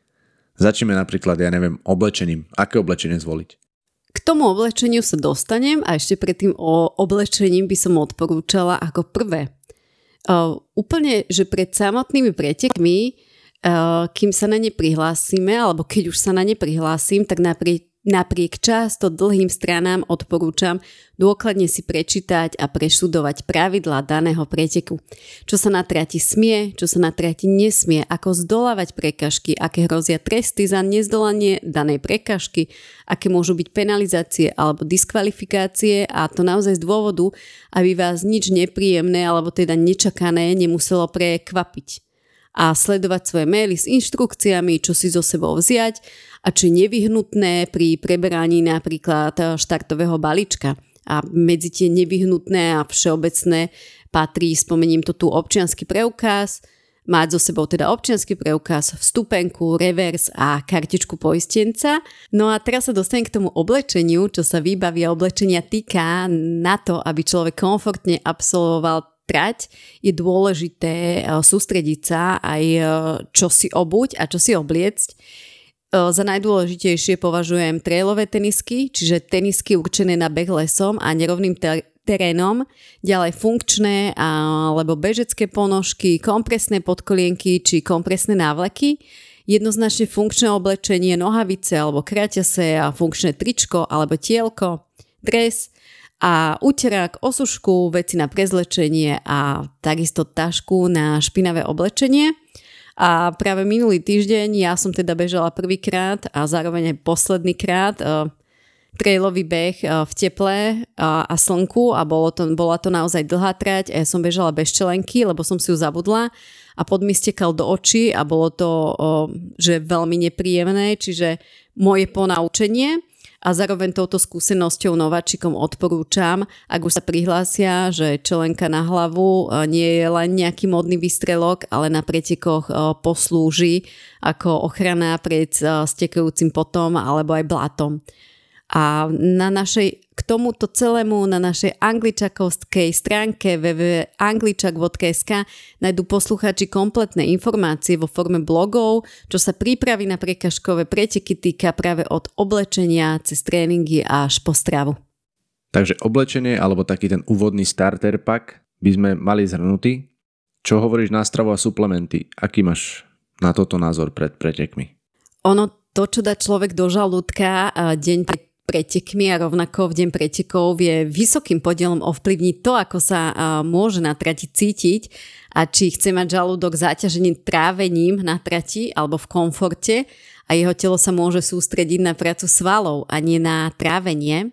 Začneme napríklad, ja neviem, oblečením. Aké oblečenie zvoliť? K tomu oblečeniu sa dostanem a ešte predtým o oblečením by som odporúčala ako prvé. Uh, úplne, že pred samotnými pretekmi, uh, kým sa na ne prihlásime, alebo keď už sa na ne prihlásim, tak napriek Napriek často dlhým stranám odporúčam dôkladne si prečítať a preštudovať pravidlá daného preteku. Čo sa na trati smie, čo sa na trati nesmie, ako zdolávať prekažky, aké hrozia tresty za nezdolanie danej prekažky, aké môžu byť penalizácie alebo diskvalifikácie a to naozaj z dôvodu, aby vás nič nepríjemné alebo teda nečakané nemuselo prekvapiť a sledovať svoje maily s inštrukciami, čo si zo sebou vziať a či nevyhnutné pri preberaní napríklad štartového balíčka. A medzi tie nevyhnutné a všeobecné patrí, spomením to tu, občiansky preukaz, mať so sebou teda občiansky preukaz, vstupenku, revers a kartičku poistenca. No a teraz sa dostanem k tomu oblečeniu, čo sa výbavia oblečenia týka na to, aby človek komfortne absolvoval trať, je dôležité eh, sústrediť sa aj eh, čo si obuť a čo si obliecť. Eh, za najdôležitejšie považujem trailové tenisky, čiže tenisky určené na beh lesom a nerovným ter- terénom, ďalej funkčné alebo bežecké ponožky, kompresné podkolienky či kompresné návleky, jednoznačne funkčné oblečenie, nohavice alebo kraťase a funkčné tričko alebo tielko, dres, a uterák, osušku, veci na prezlečenie a takisto tašku na špinavé oblečenie. A práve minulý týždeň ja som teda bežala prvýkrát a zároveň aj posledný krát uh, trailový beh uh, v teple uh, a slnku a bolo to, bola to naozaj dlhá trať a ja som bežala bez čelenky, lebo som si ju zabudla a pod mi stekal do očí a bolo to že veľmi nepríjemné, čiže moje ponaučenie a zároveň touto skúsenosťou nováčikom odporúčam, ak už sa prihlásia, že čelenka na hlavu e, nie je len nejaký modný výstrelok, ale na pretekoch e, poslúži ako ochrana pred e, stekajúcim potom alebo aj blatom. A na našej, k tomuto celému na našej angličakovskej stránke www.angličak.sk nájdú posluchači kompletné informácie vo forme blogov, čo sa prípravy na prekažkové preteky týka práve od oblečenia cez tréningy až po stravu. Takže oblečenie alebo taký ten úvodný starter pack by sme mali zhrnutý. Čo hovoríš na stravu a suplementy? Aký máš na toto názor pred pretekmi? Ono to, čo dá človek do žalúdka deň pred pretekmi a rovnako v deň pretekov vie vysokým podielom ovplyvniť to, ako sa môže na trati cítiť a či chce mať žalúdok zaťažený trávením na trati alebo v komforte a jeho telo sa môže sústrediť na prácu svalov a nie na trávenie.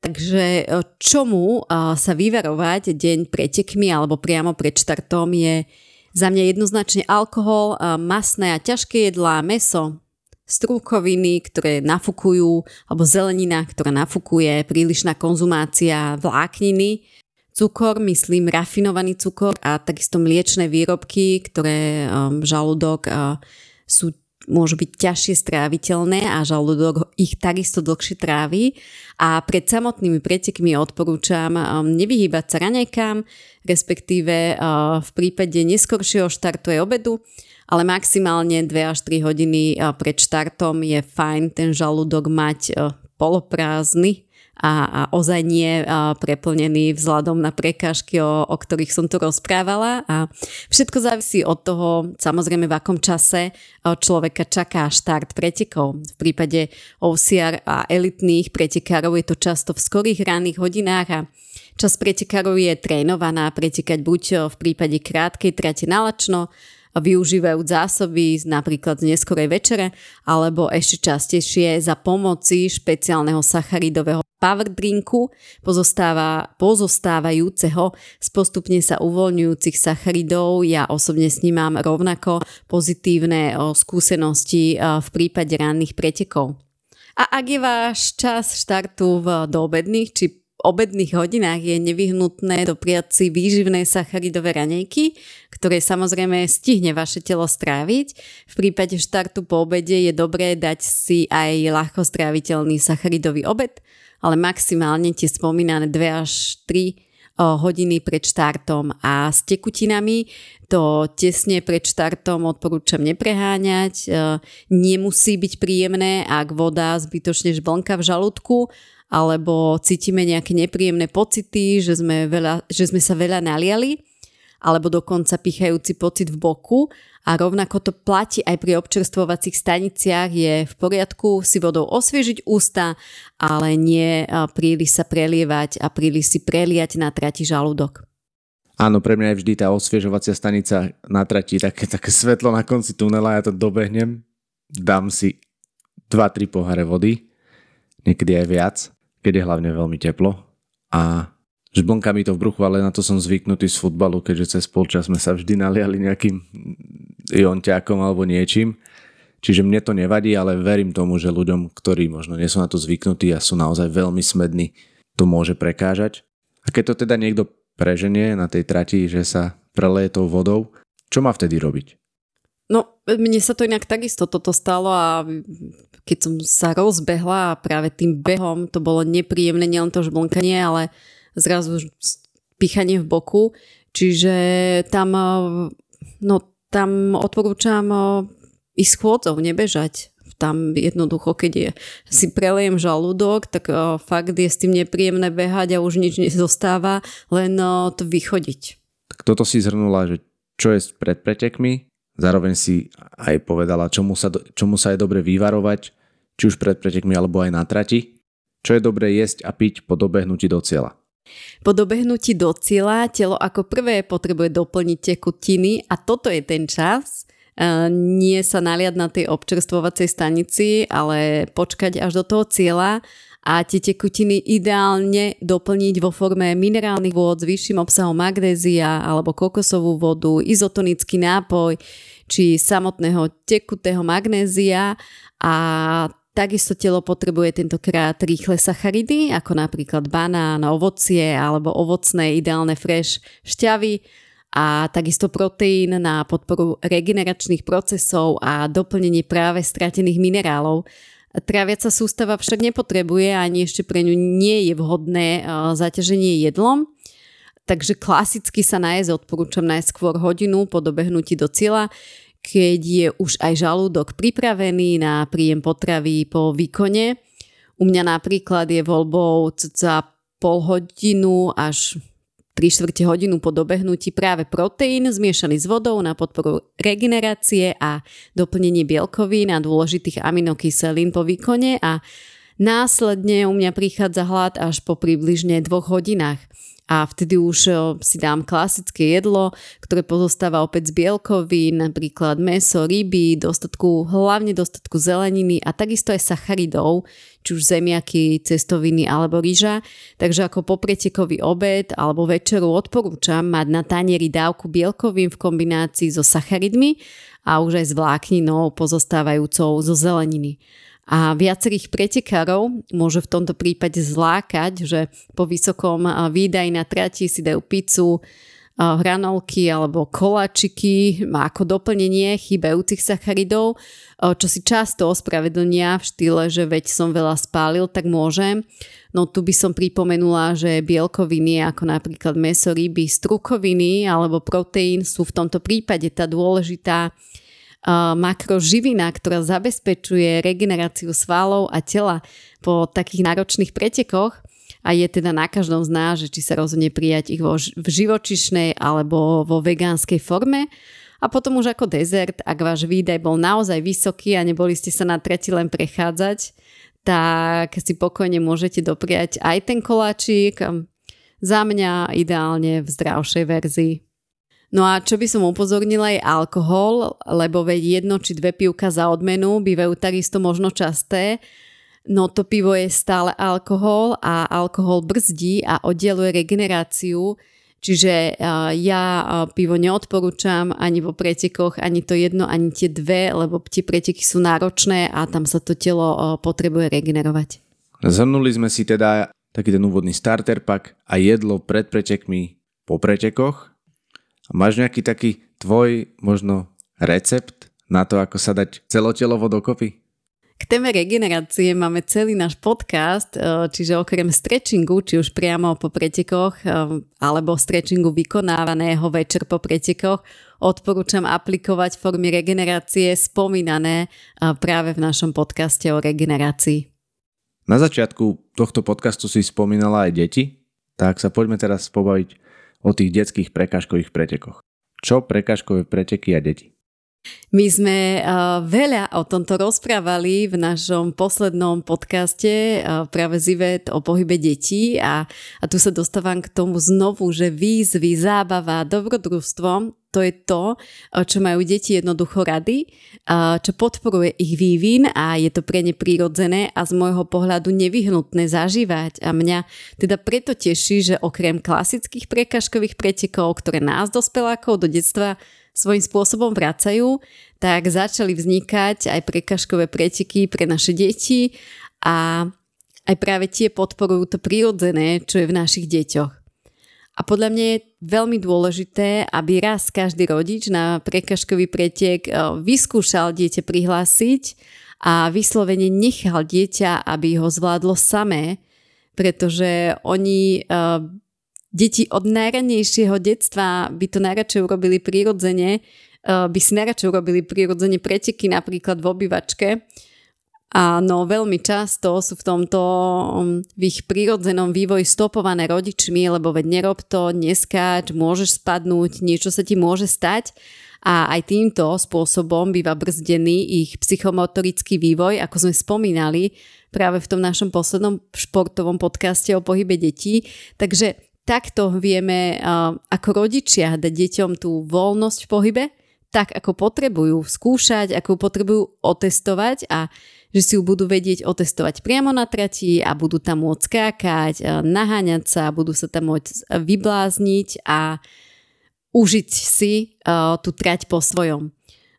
Takže čomu sa vyvarovať deň pretekmi alebo priamo pred štartom je za mňa jednoznačne alkohol, masné a ťažké jedlá, meso, strúkoviny, ktoré nafukujú, alebo zelenina, ktorá nafukuje, prílišná konzumácia vlákniny, cukor, myslím rafinovaný cukor a takisto mliečne výrobky, ktoré um, žalúdok uh, sú môžu byť ťažšie stráviteľné a žalúdok ich takisto dlhšie trávi. A pred samotnými pretekmi odporúčam um, nevyhýbať sa raňajkám, respektíve uh, v prípade neskoršieho štartu je obedu, ale maximálne 2 až 3 hodiny uh, pred štartom je fajn ten žalúdok mať uh, poloprázdny, a, a ozaj nie a preplnený vzhľadom na prekážky, o, o ktorých som tu rozprávala a všetko závisí od toho, samozrejme v akom čase človeka čaká štart pretekov. V prípade OCR a elitných pretekárov je to často v skorých ranných hodinách a čas pretekárov je trénovaná pretekať buď v prípade krátkej trate nalačno, využívajú zásoby napríklad z neskorej večere alebo ešte častejšie za pomoci špeciálneho sacharidového power drinku pozostáva, pozostávajúceho z postupne sa uvoľňujúcich sacharidov. Ja osobne s ním mám rovnako pozitívne skúsenosti v prípade ranných pretekov. A ak je váš čas štartu v doobedných či obedných hodinách je nevyhnutné dopriať si výživné sacharidové ranejky, ktoré samozrejme stihne vaše telo stráviť. V prípade štartu po obede je dobré dať si aj ľahko stráviteľný sacharidový obed, ale maximálne tie spomínané 2 až 3 hodiny pred štartom a s tekutinami to tesne pred štartom odporúčam nepreháňať. Nemusí byť príjemné, ak voda zbytočne žblnka v žalúdku, alebo cítime nejaké nepríjemné pocity, že sme, veľa, že sme sa veľa naliali, alebo dokonca pichajúci pocit v boku. A rovnako to platí aj pri občerstvovacích staniciach. Je v poriadku si vodou osviežiť ústa, ale nie príliš sa prelievať a príliš si preliať na trati žalúdok. Áno, pre mňa je vždy tá osviežovacia stanica na trati také, také svetlo na konci tunela, ja to dobehnem, dám si 2-3 poháre vody, niekedy aj viac keď je hlavne veľmi teplo a žblnka mi to v bruchu, ale na to som zvyknutý z futbalu, keďže cez polčas sme sa vždy naliali nejakým jonťákom alebo niečím. Čiže mne to nevadí, ale verím tomu, že ľuďom, ktorí možno nie sú na to zvyknutí a sú naozaj veľmi smední, to môže prekážať. A keď to teda niekto preženie na tej trati, že sa preleje tou vodou, čo má vtedy robiť? No, mne sa to inak takisto toto stalo a keď som sa rozbehla a práve tým behom to bolo nepríjemné, nielen to žblnkanie, ale zrazu pichanie v boku. Čiže tam, no, tam odporúčam ísť chôdzou, nebežať. Tam jednoducho, keď je, si prelejem žalúdok, tak fakt je s tým nepríjemné behať a už nič nezostáva, len to vychodiť. Tak toto si zhrnula, že čo je pred pretekmi, zároveň si aj povedala, čomu sa, čomu sa je dobre vyvarovať, či už pred pretekmi alebo aj na trati. Čo je dobré jesť a piť po dobehnutí do cieľa? Po dobehnutí do cieľa telo ako prvé potrebuje doplniť tekutiny a toto je ten čas, nie sa naliať na tej občerstvovacej stanici, ale počkať až do toho cieľa a tie tekutiny ideálne doplniť vo forme minerálnych vôd s vyšším obsahom magnézia alebo kokosovú vodu, izotonický nápoj či samotného tekutého magnézia a Takisto telo potrebuje tentokrát rýchle sacharidy, ako napríklad banán, ovocie alebo ovocné ideálne fresh šťavy a takisto proteín na podporu regeneračných procesov a doplnenie práve stratených minerálov. Tráviaca sústava však nepotrebuje ani ešte pre ňu nie je vhodné zaťaženie jedlom, takže klasicky sa nájsť odporúčam najskôr hodinu po dobehnutí do cieľa, keď je už aj žalúdok pripravený na príjem potravy po výkone. U mňa napríklad je voľbou za pol hodinu až 3 čtvrte hodinu po dobehnutí práve proteín zmiešaný s vodou na podporu regenerácie a doplnenie bielkovín a dôležitých aminokyselín po výkone a následne u mňa prichádza hlad až po približne dvoch hodinách a vtedy už si dám klasické jedlo, ktoré pozostáva opäť z bielkovín, napríklad meso, ryby, dostatku, hlavne dostatku zeleniny a takisto aj sacharidov, či už zemiaky, cestoviny alebo ryža. Takže ako popretekový obed alebo večeru odporúčam mať na tanieri dávku bielkovín v kombinácii so sacharidmi a už aj s vlákninou pozostávajúcou zo zeleniny. A viacerých pretekárov môže v tomto prípade zlákať, že po vysokom výdaji na trati si dajú pizzu, hranolky alebo koláčiky ako doplnenie chýbajúcich sacharidov, čo si často ospravedlnia v štýle, že veď som veľa spálil, tak môžem. No tu by som pripomenula, že bielkoviny ako napríklad meso, ryby, strukoviny alebo proteín sú v tomto prípade tá dôležitá makroživina, ktorá zabezpečuje regeneráciu svalov a tela po takých náročných pretekoch a je teda na každom z nás, že či sa rozhodne prijať ich vo, v živočišnej alebo vo vegánskej forme. A potom už ako dezert, ak váš výdaj bol naozaj vysoký a neboli ste sa na tretí len prechádzať, tak si pokojne môžete dopriať aj ten koláčik. Za mňa ideálne v zdravšej verzii. No a čo by som upozornila je alkohol, lebo veď jedno či dve pivka za odmenu bývajú takisto možno časté no to pivo je stále alkohol a alkohol brzdí a oddeluje regeneráciu, čiže ja pivo neodporúčam ani vo pretekoch, ani to jedno, ani tie dve, lebo tie preteky sú náročné a tam sa to telo potrebuje regenerovať. Zhrnuli sme si teda taký ten úvodný starter pack a jedlo pred pretekmi po pretekoch. A máš nejaký taký tvoj možno recept na to, ako sa dať celotelovo dokopy? K téme regenerácie máme celý náš podcast, e, čiže okrem stretchingu, či už priamo po pretekoch, e, alebo stretchingu vykonávaného večer po pretekoch, odporúčam aplikovať formy regenerácie spomínané e, práve v našom podcaste o regenerácii. Na začiatku tohto podcastu si spomínala aj deti, tak sa poďme teraz pobaviť o tých detských prekážkových pretekoch. Čo prekážkové preteky a deti? My sme uh, veľa o tomto rozprávali v našom poslednom podcaste uh, práve Zivet o pohybe detí a, a tu sa dostávam k tomu znovu, že výzvy, zábava, dobrodružstvo to je to, čo majú deti jednoducho rady, čo podporuje ich vývin a je to pre ne prírodzené a z môjho pohľadu nevyhnutné zažívať. A mňa teda preto teší, že okrem klasických prekažkových pretekov, ktoré nás dospelákov do detstva svojím spôsobom vracajú, tak začali vznikať aj prekažkové preteky pre naše deti a aj práve tie podporujú to prirodzené, čo je v našich deťoch. A podľa mňa je veľmi dôležité, aby raz každý rodič na prekažkový pretek eh, vyskúšal dieťa prihlásiť a vyslovene nechal dieťa, aby ho zvládlo samé, pretože oni eh, deti od najranejšieho detstva by to najradšej urobili prirodzene, eh, by si najradšej urobili prirodzene preteky napríklad v obývačke. Áno, veľmi často sú v tomto mm, v ich prírodzenom vývoji stopované rodičmi, lebo veď nerob to, neskáč, môžeš spadnúť, niečo sa ti môže stať a aj týmto spôsobom býva brzdený ich psychomotorický vývoj, ako sme spomínali práve v tom našom poslednom športovom podcaste o pohybe detí. Takže takto vieme ako rodičia dať deťom tú voľnosť v pohybe, tak ako potrebujú skúšať, ako potrebujú otestovať a že si ju budú vedieť otestovať priamo na trati a budú tam môcť skákať, naháňať sa, budú sa tam môcť vyblázniť a užiť si tú trať po svojom.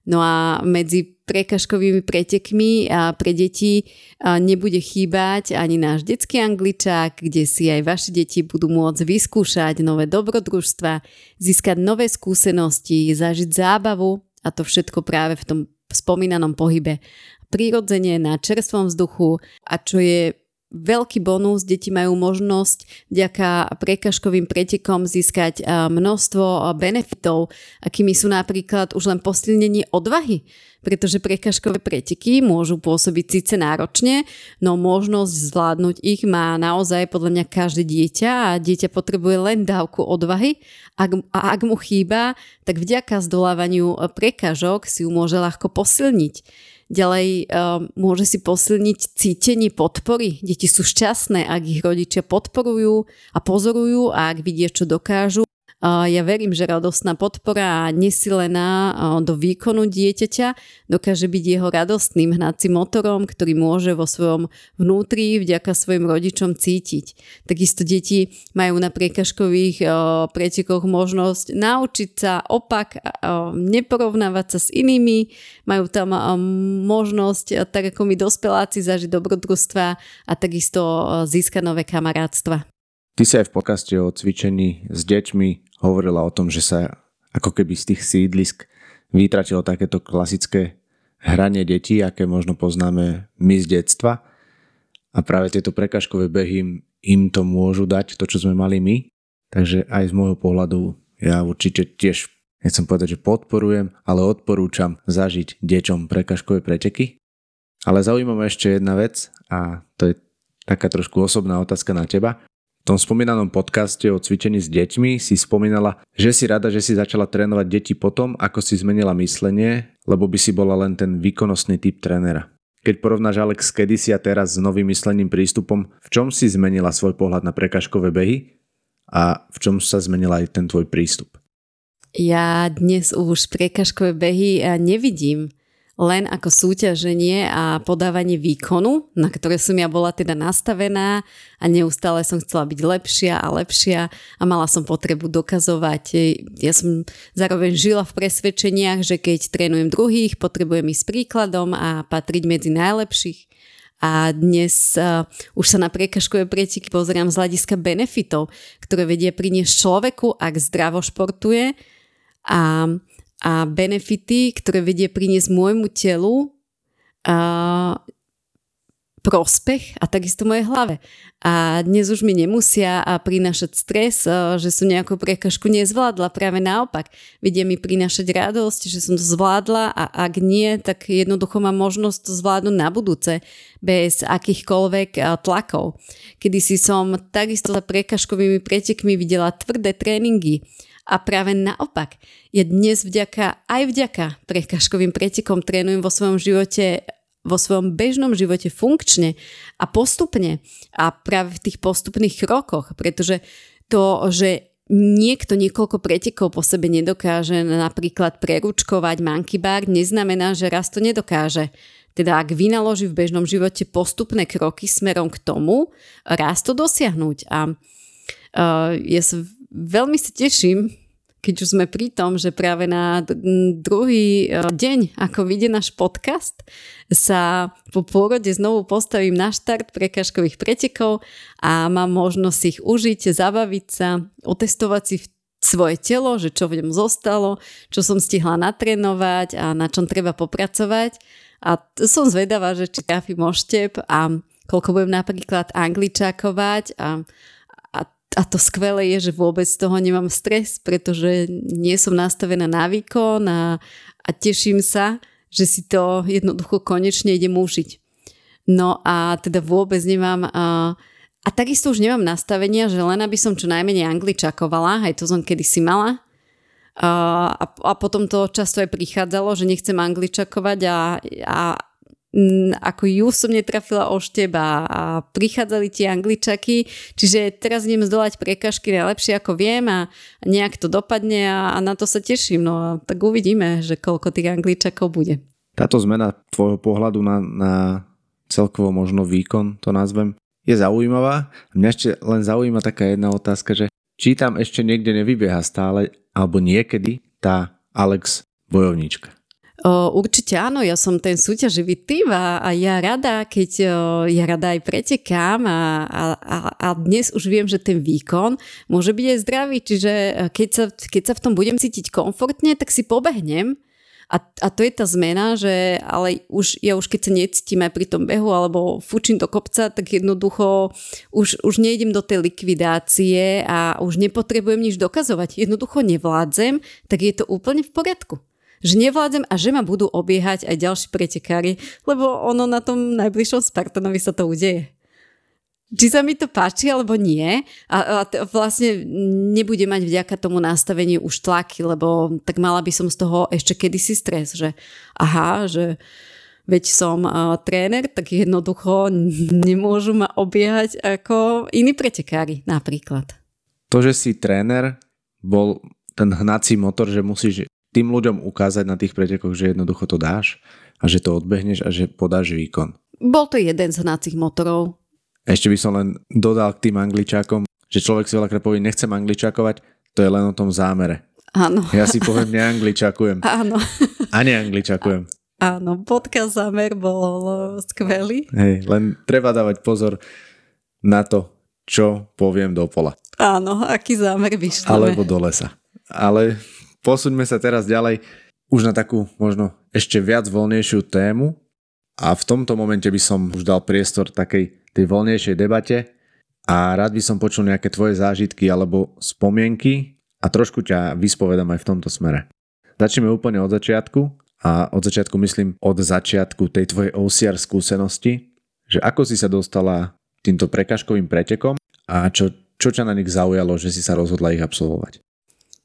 No a medzi prekažkovými pretekmi a pre deti nebude chýbať ani náš detský angličák, kde si aj vaše deti budú môcť vyskúšať nové dobrodružstva, získať nové skúsenosti, zažiť zábavu a to všetko práve v tom spomínanom pohybe. Prirodzene na čerstvom vzduchu a čo je veľký bonus, deti majú možnosť vďaka prekažkovým pretekom získať množstvo benefitov, akými sú napríklad už len posilnenie odvahy, pretože prekažkové preteky môžu pôsobiť síce náročne, no možnosť zvládnuť ich má naozaj podľa mňa každé dieťa a dieťa potrebuje len dávku odvahy a ak mu chýba, tak vďaka zdolávaniu prekažok si ju môže ľahko posilniť. Ďalej uh, môže si posilniť cítenie podpory. Deti sú šťastné, ak ich rodičia podporujú a pozorujú a ak vidia, čo dokážu ja verím, že radostná podpora nesilená do výkonu dieťaťa dokáže byť jeho radostným hnacím motorom, ktorý môže vo svojom vnútri vďaka svojim rodičom cítiť. Takisto deti majú na priekažkových pretekoch možnosť naučiť sa opak, neporovnávať sa s inými, majú tam možnosť, tak ako my dospeláci, zažiť dobrodružstva a takisto získať nové kamarátstva. Ty si aj v podcaste o cvičení s deťmi hovorila o tom, že sa ako keby z tých sídlisk vytratilo takéto klasické hranie detí, aké možno poznáme my z detstva. A práve tieto prekažkové behy im, to môžu dať, to, čo sme mali my. Takže aj z môjho pohľadu ja určite tiež, nechcem povedať, že podporujem, ale odporúčam zažiť deťom prekažkové preteky. Ale zaujíma ma ešte jedna vec a to je taká trošku osobná otázka na teba. V tom spomínanom podcaste o cvičení s deťmi si spomínala, že si rada, že si začala trénovať deti potom, ako si zmenila myslenie, lebo by si bola len ten výkonnostný typ trénera. Keď porovnáš Alex kedysi a teraz s novým myslením prístupom, v čom si zmenila svoj pohľad na prekažkové behy a v čom sa zmenila aj ten tvoj prístup? Ja dnes už prekažkové behy nevidím len ako súťaženie a podávanie výkonu, na ktoré som ja bola teda nastavená a neustále som chcela byť lepšia a lepšia a mala som potrebu dokazovať. Ja som zároveň žila v presvedčeniach, že keď trénujem druhých, potrebujem ísť príkladom a patriť medzi najlepších. A dnes uh, už sa na priekažkové preteky pozerám z hľadiska benefitov, ktoré vedia priniesť človeku, ak zdravo športuje a a benefity, ktoré vedie priniesť môjmu telu a prospech a takisto mojej hlave. A dnes už mi nemusia prinášať stres, že som nejakú prekažku nezvládla, práve naopak. Vedia mi prinášať radosť, že som to zvládla a ak nie, tak jednoducho mám možnosť to zvládnuť na budúce bez akýchkoľvek tlakov. Kedy si som takisto za prekažkovými pretekmi videla tvrdé tréningy, a práve naopak, ja dnes vďaka, aj vďaka prekažkovým pretekom trénujem vo svojom živote vo svojom bežnom živote funkčne a postupne a práve v tých postupných krokoch, pretože to, že niekto niekoľko pretekov po sebe nedokáže napríklad preručkovať monkey bar, neznamená, že raz to nedokáže. Teda ak vynaloží v bežnom živote postupné kroky smerom k tomu, raz to dosiahnuť. A uh, ja sa veľmi sa teším, keď už sme pri tom, že práve na druhý e, deň, ako vyjde náš podcast, sa po pôrode znovu postavím na štart prekažkových pretekov a mám možnosť ich užiť, zabaviť sa, otestovať si svoje telo, že čo v ňom zostalo, čo som stihla natrénovať a na čom treba popracovať. A som zvedavá, že či trafím oštep a koľko budem napríklad angličákovať a a to skvelé je, že vôbec z toho nemám stres, pretože nie som nastavená na výkon a, a teším sa, že si to jednoducho konečne idem užiť. No a teda vôbec nemám... A, a takisto už nemám nastavenia, že len aby som čo najmenej angličakovala, aj to som kedysi mala. A, a potom to často aj prichádzalo, že nechcem angličakovať a, a ako ju som netrafila o šteba a prichádzali tie angličaky, čiže teraz idem zdolať prekažky najlepšie ako viem a nejak to dopadne a, a na to sa teším, no a tak uvidíme, že koľko tých angličakov bude. Táto zmena tvojho pohľadu na, na celkovo možno výkon, to nazvem, je zaujímavá. Mňa ešte len zaujíma taká jedna otázka, že či tam ešte niekde nevybieha stále, alebo niekedy tá Alex bojovníčka. O, určite áno, ja som ten súťaživý typ a, a ja rada, keď o, ja rada aj pretekám a, a, a dnes už viem, že ten výkon môže byť aj zdravý, čiže keď sa, keď sa v tom budem cítiť komfortne, tak si pobehnem a, a to je tá zmena, že ale už, ja už keď sa necítim aj pri tom behu alebo fučím do kopca, tak jednoducho už, už nejdem do tej likvidácie a už nepotrebujem nič dokazovať. Jednoducho nevládzem, tak je to úplne v poriadku že nevládzem a že ma budú obiehať aj ďalší pretekári, lebo ono na tom najbližšom Spartanovi sa to udeje. Či sa mi to páči alebo nie a, a t- vlastne nebude mať vďaka tomu nastaveniu už tlaky, lebo tak mala by som z toho ešte kedysi stres, že aha, že veď som uh, tréner, tak jednoducho nemôžu ma obiehať ako iní pretekári napríklad. To, že si tréner, bol ten hnací motor, že musíš tým ľuďom ukázať na tých pretekoch, že jednoducho to dáš a že to odbehneš a že podáš výkon. Bol to jeden z hnacích motorov. Ešte by som len dodal k tým angličákom, že človek si veľakrát povie, nechcem angličakovať, to je len o tom zámere. Áno. Ja si poviem, neangličakujem. Áno. A neangličakujem. Áno, podcast zámer bol skvelý. Hej, len treba dávať pozor na to, čo poviem do pola. Áno, aký zámer vyšleme. Alebo do lesa. Ale posúďme sa teraz ďalej už na takú možno ešte viac voľnejšiu tému a v tomto momente by som už dal priestor takej tej voľnejšej debate a rád by som počul nejaké tvoje zážitky alebo spomienky a trošku ťa vyspovedam aj v tomto smere. Začneme úplne od začiatku a od začiatku myslím od začiatku tej tvojej OCR skúsenosti, že ako si sa dostala týmto prekažkovým pretekom a čo, čo ťa na nich zaujalo, že si sa rozhodla ich absolvovať.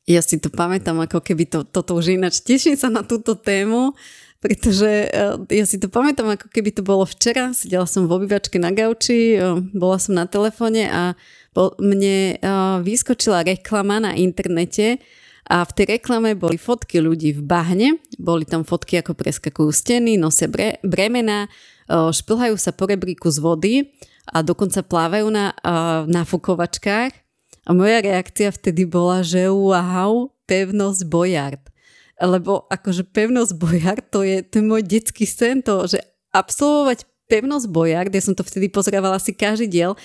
Ja si to pamätám, ako keby to, toto už ináč. Teším sa na túto tému, pretože eh, ja si to pamätám, ako keby to bolo včera. Sedela som v obývačke na gauči, eh, bola som na telefóne a mne eh, vyskočila reklama na internete a v tej reklame boli fotky ľudí v bahne, boli tam fotky, ako preskakujú steny, nosia bre, bremena, šplhajú sa po rebríku z vody a dokonca plávajú na nafukovačkách a moja reakcia vtedy bola, že wow, pevnosť Bojard. Lebo akože pevnosť Bojard, to je, to je môj detský sen, to, že absolvovať pevnosť Bojard, ja som to vtedy pozerala asi každý diel,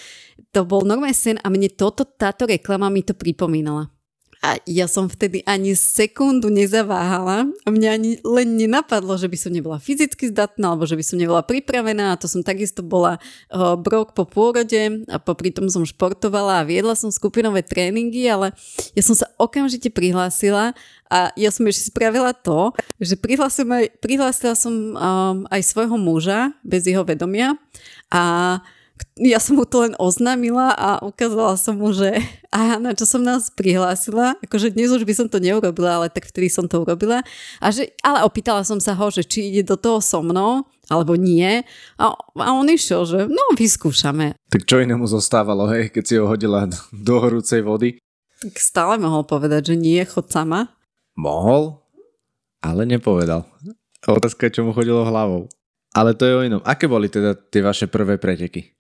to bol normálny sen a mne toto, táto reklama mi to pripomínala. A ja som vtedy ani sekundu nezaváhala. A mňa ani len nenapadlo, že by som nebola fyzicky zdatná alebo že by som nebola pripravená. A to som takisto bola uh, brok po pôrode. A popri tom som športovala a viedla som skupinové tréningy, ale ja som sa okamžite prihlásila. A ja som ešte spravila to, že prihlásila, prihlásila som um, aj svojho muža bez jeho vedomia. A ja som mu to len oznámila a ukázala som mu, že aha, na čo som nás prihlásila. Akože dnes už by som to neurobila, ale tak vtedy som to urobila. A že, ale opýtala som sa ho, že či ide do toho so mnou, alebo nie. A, a on išiel, že no, vyskúšame. Tak čo inému zostávalo, hej, keď si ho hodila do horúcej vody? Tak stále mohol povedať, že nie, chod sama. Mohol, ale nepovedal. Otázka je, čo mu chodilo hlavou. Ale to je o inom. Aké boli teda tie vaše prvé preteky?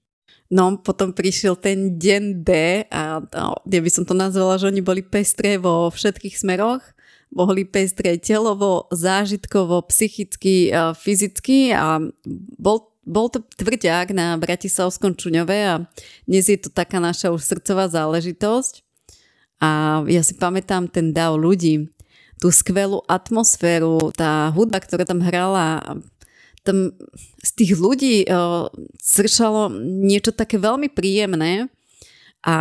No, potom prišiel ten deň D a no, ja by som to nazvala, že oni boli pestré vo všetkých smeroch. Boli pestré telovo, zážitkovo, psychicky, fyzicky a bol, bol to tvrďák na Bratislavskom Čuňove a dnes je to taká naša už srdcová záležitosť. A ja si pamätám ten dav ľudí, tú skvelú atmosféru, tá hudba, ktorá tam hrala, tam z tých ľudí uh, sršalo niečo také veľmi príjemné a,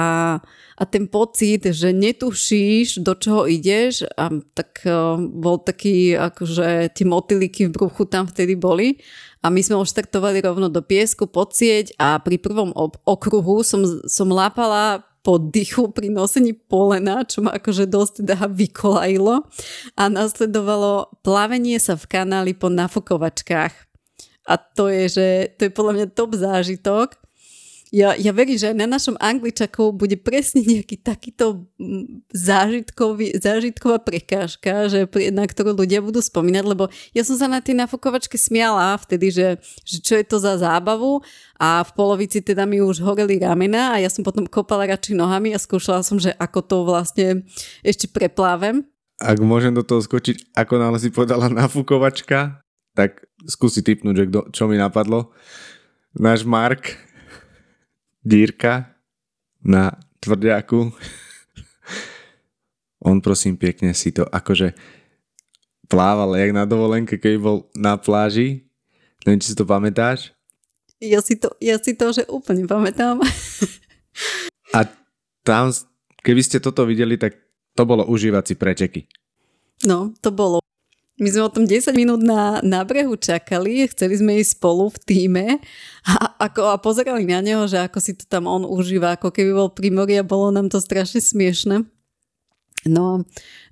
a ten pocit, že netušíš, do čoho ideš, a tak uh, bol taký, akože tie motylíky v bruchu tam vtedy boli a my sme už rovno do piesku pod sieť a pri prvom okruhu som, som lápala po dychu pri nosení polena, čo ma akože dosť teda vykolajilo a nasledovalo plavenie sa v kanáli po nafukovačkách a to je, že to je podľa mňa top zážitok. Ja, ja verím, že aj na našom Angličaku bude presne nejaký takýto mm, zážitkový, zážitková prekážka, že, na ktorú ľudia budú spomínať, lebo ja som sa na tej nafukovačke smiala vtedy, že, že čo je to za zábavu a v polovici teda mi už horeli ramena a ja som potom kopala radšej nohami a skúšala som, že ako to vlastne ešte preplávem. Ak môžem do toho skočiť, ako náhle si povedala nafukovačka, tak skúsi typnúť, že kdo, čo mi napadlo. Náš Mark Dírka na tvrdiaku on prosím pekne si to akože plával jak na dovolenke, keď bol na pláži. Neviem, či si to pamätáš. Ja si to, ja si to že úplne pamätám. A tam, keby ste toto videli, tak to bolo užívať si preteky. No, to bolo. My sme o tom 10 minút na, na brehu čakali, chceli sme ísť spolu v týme a, ako, a pozerali na neho, že ako si to tam on užíva, ako keby bol pri mori a bolo nám to strašne smiešne. No,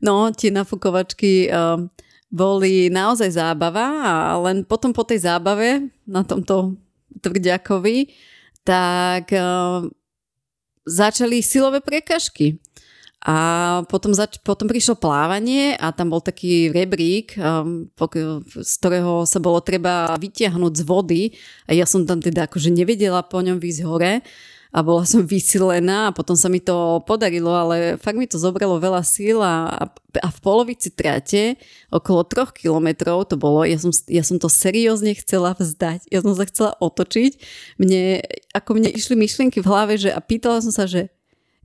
no tie nafukovačky uh, boli naozaj zábava a len potom po tej zábave na tomto tvrďakovi, tak uh, začali silové prekažky. A potom, zač- potom prišlo plávanie a tam bol taký rebrík, um, z ktorého sa bolo treba vytiahnuť z vody a ja som tam teda akože nevedela po ňom výsť hore a bola som vysilená a potom sa mi to podarilo, ale fakt mi to zobralo veľa síl a, a v polovici trate, okolo troch kilometrov to bolo, ja som, ja som to seriózne chcela vzdať, ja som sa chcela otočiť, mne, ako mne išli myšlienky v hlave, že a pýtala som sa, že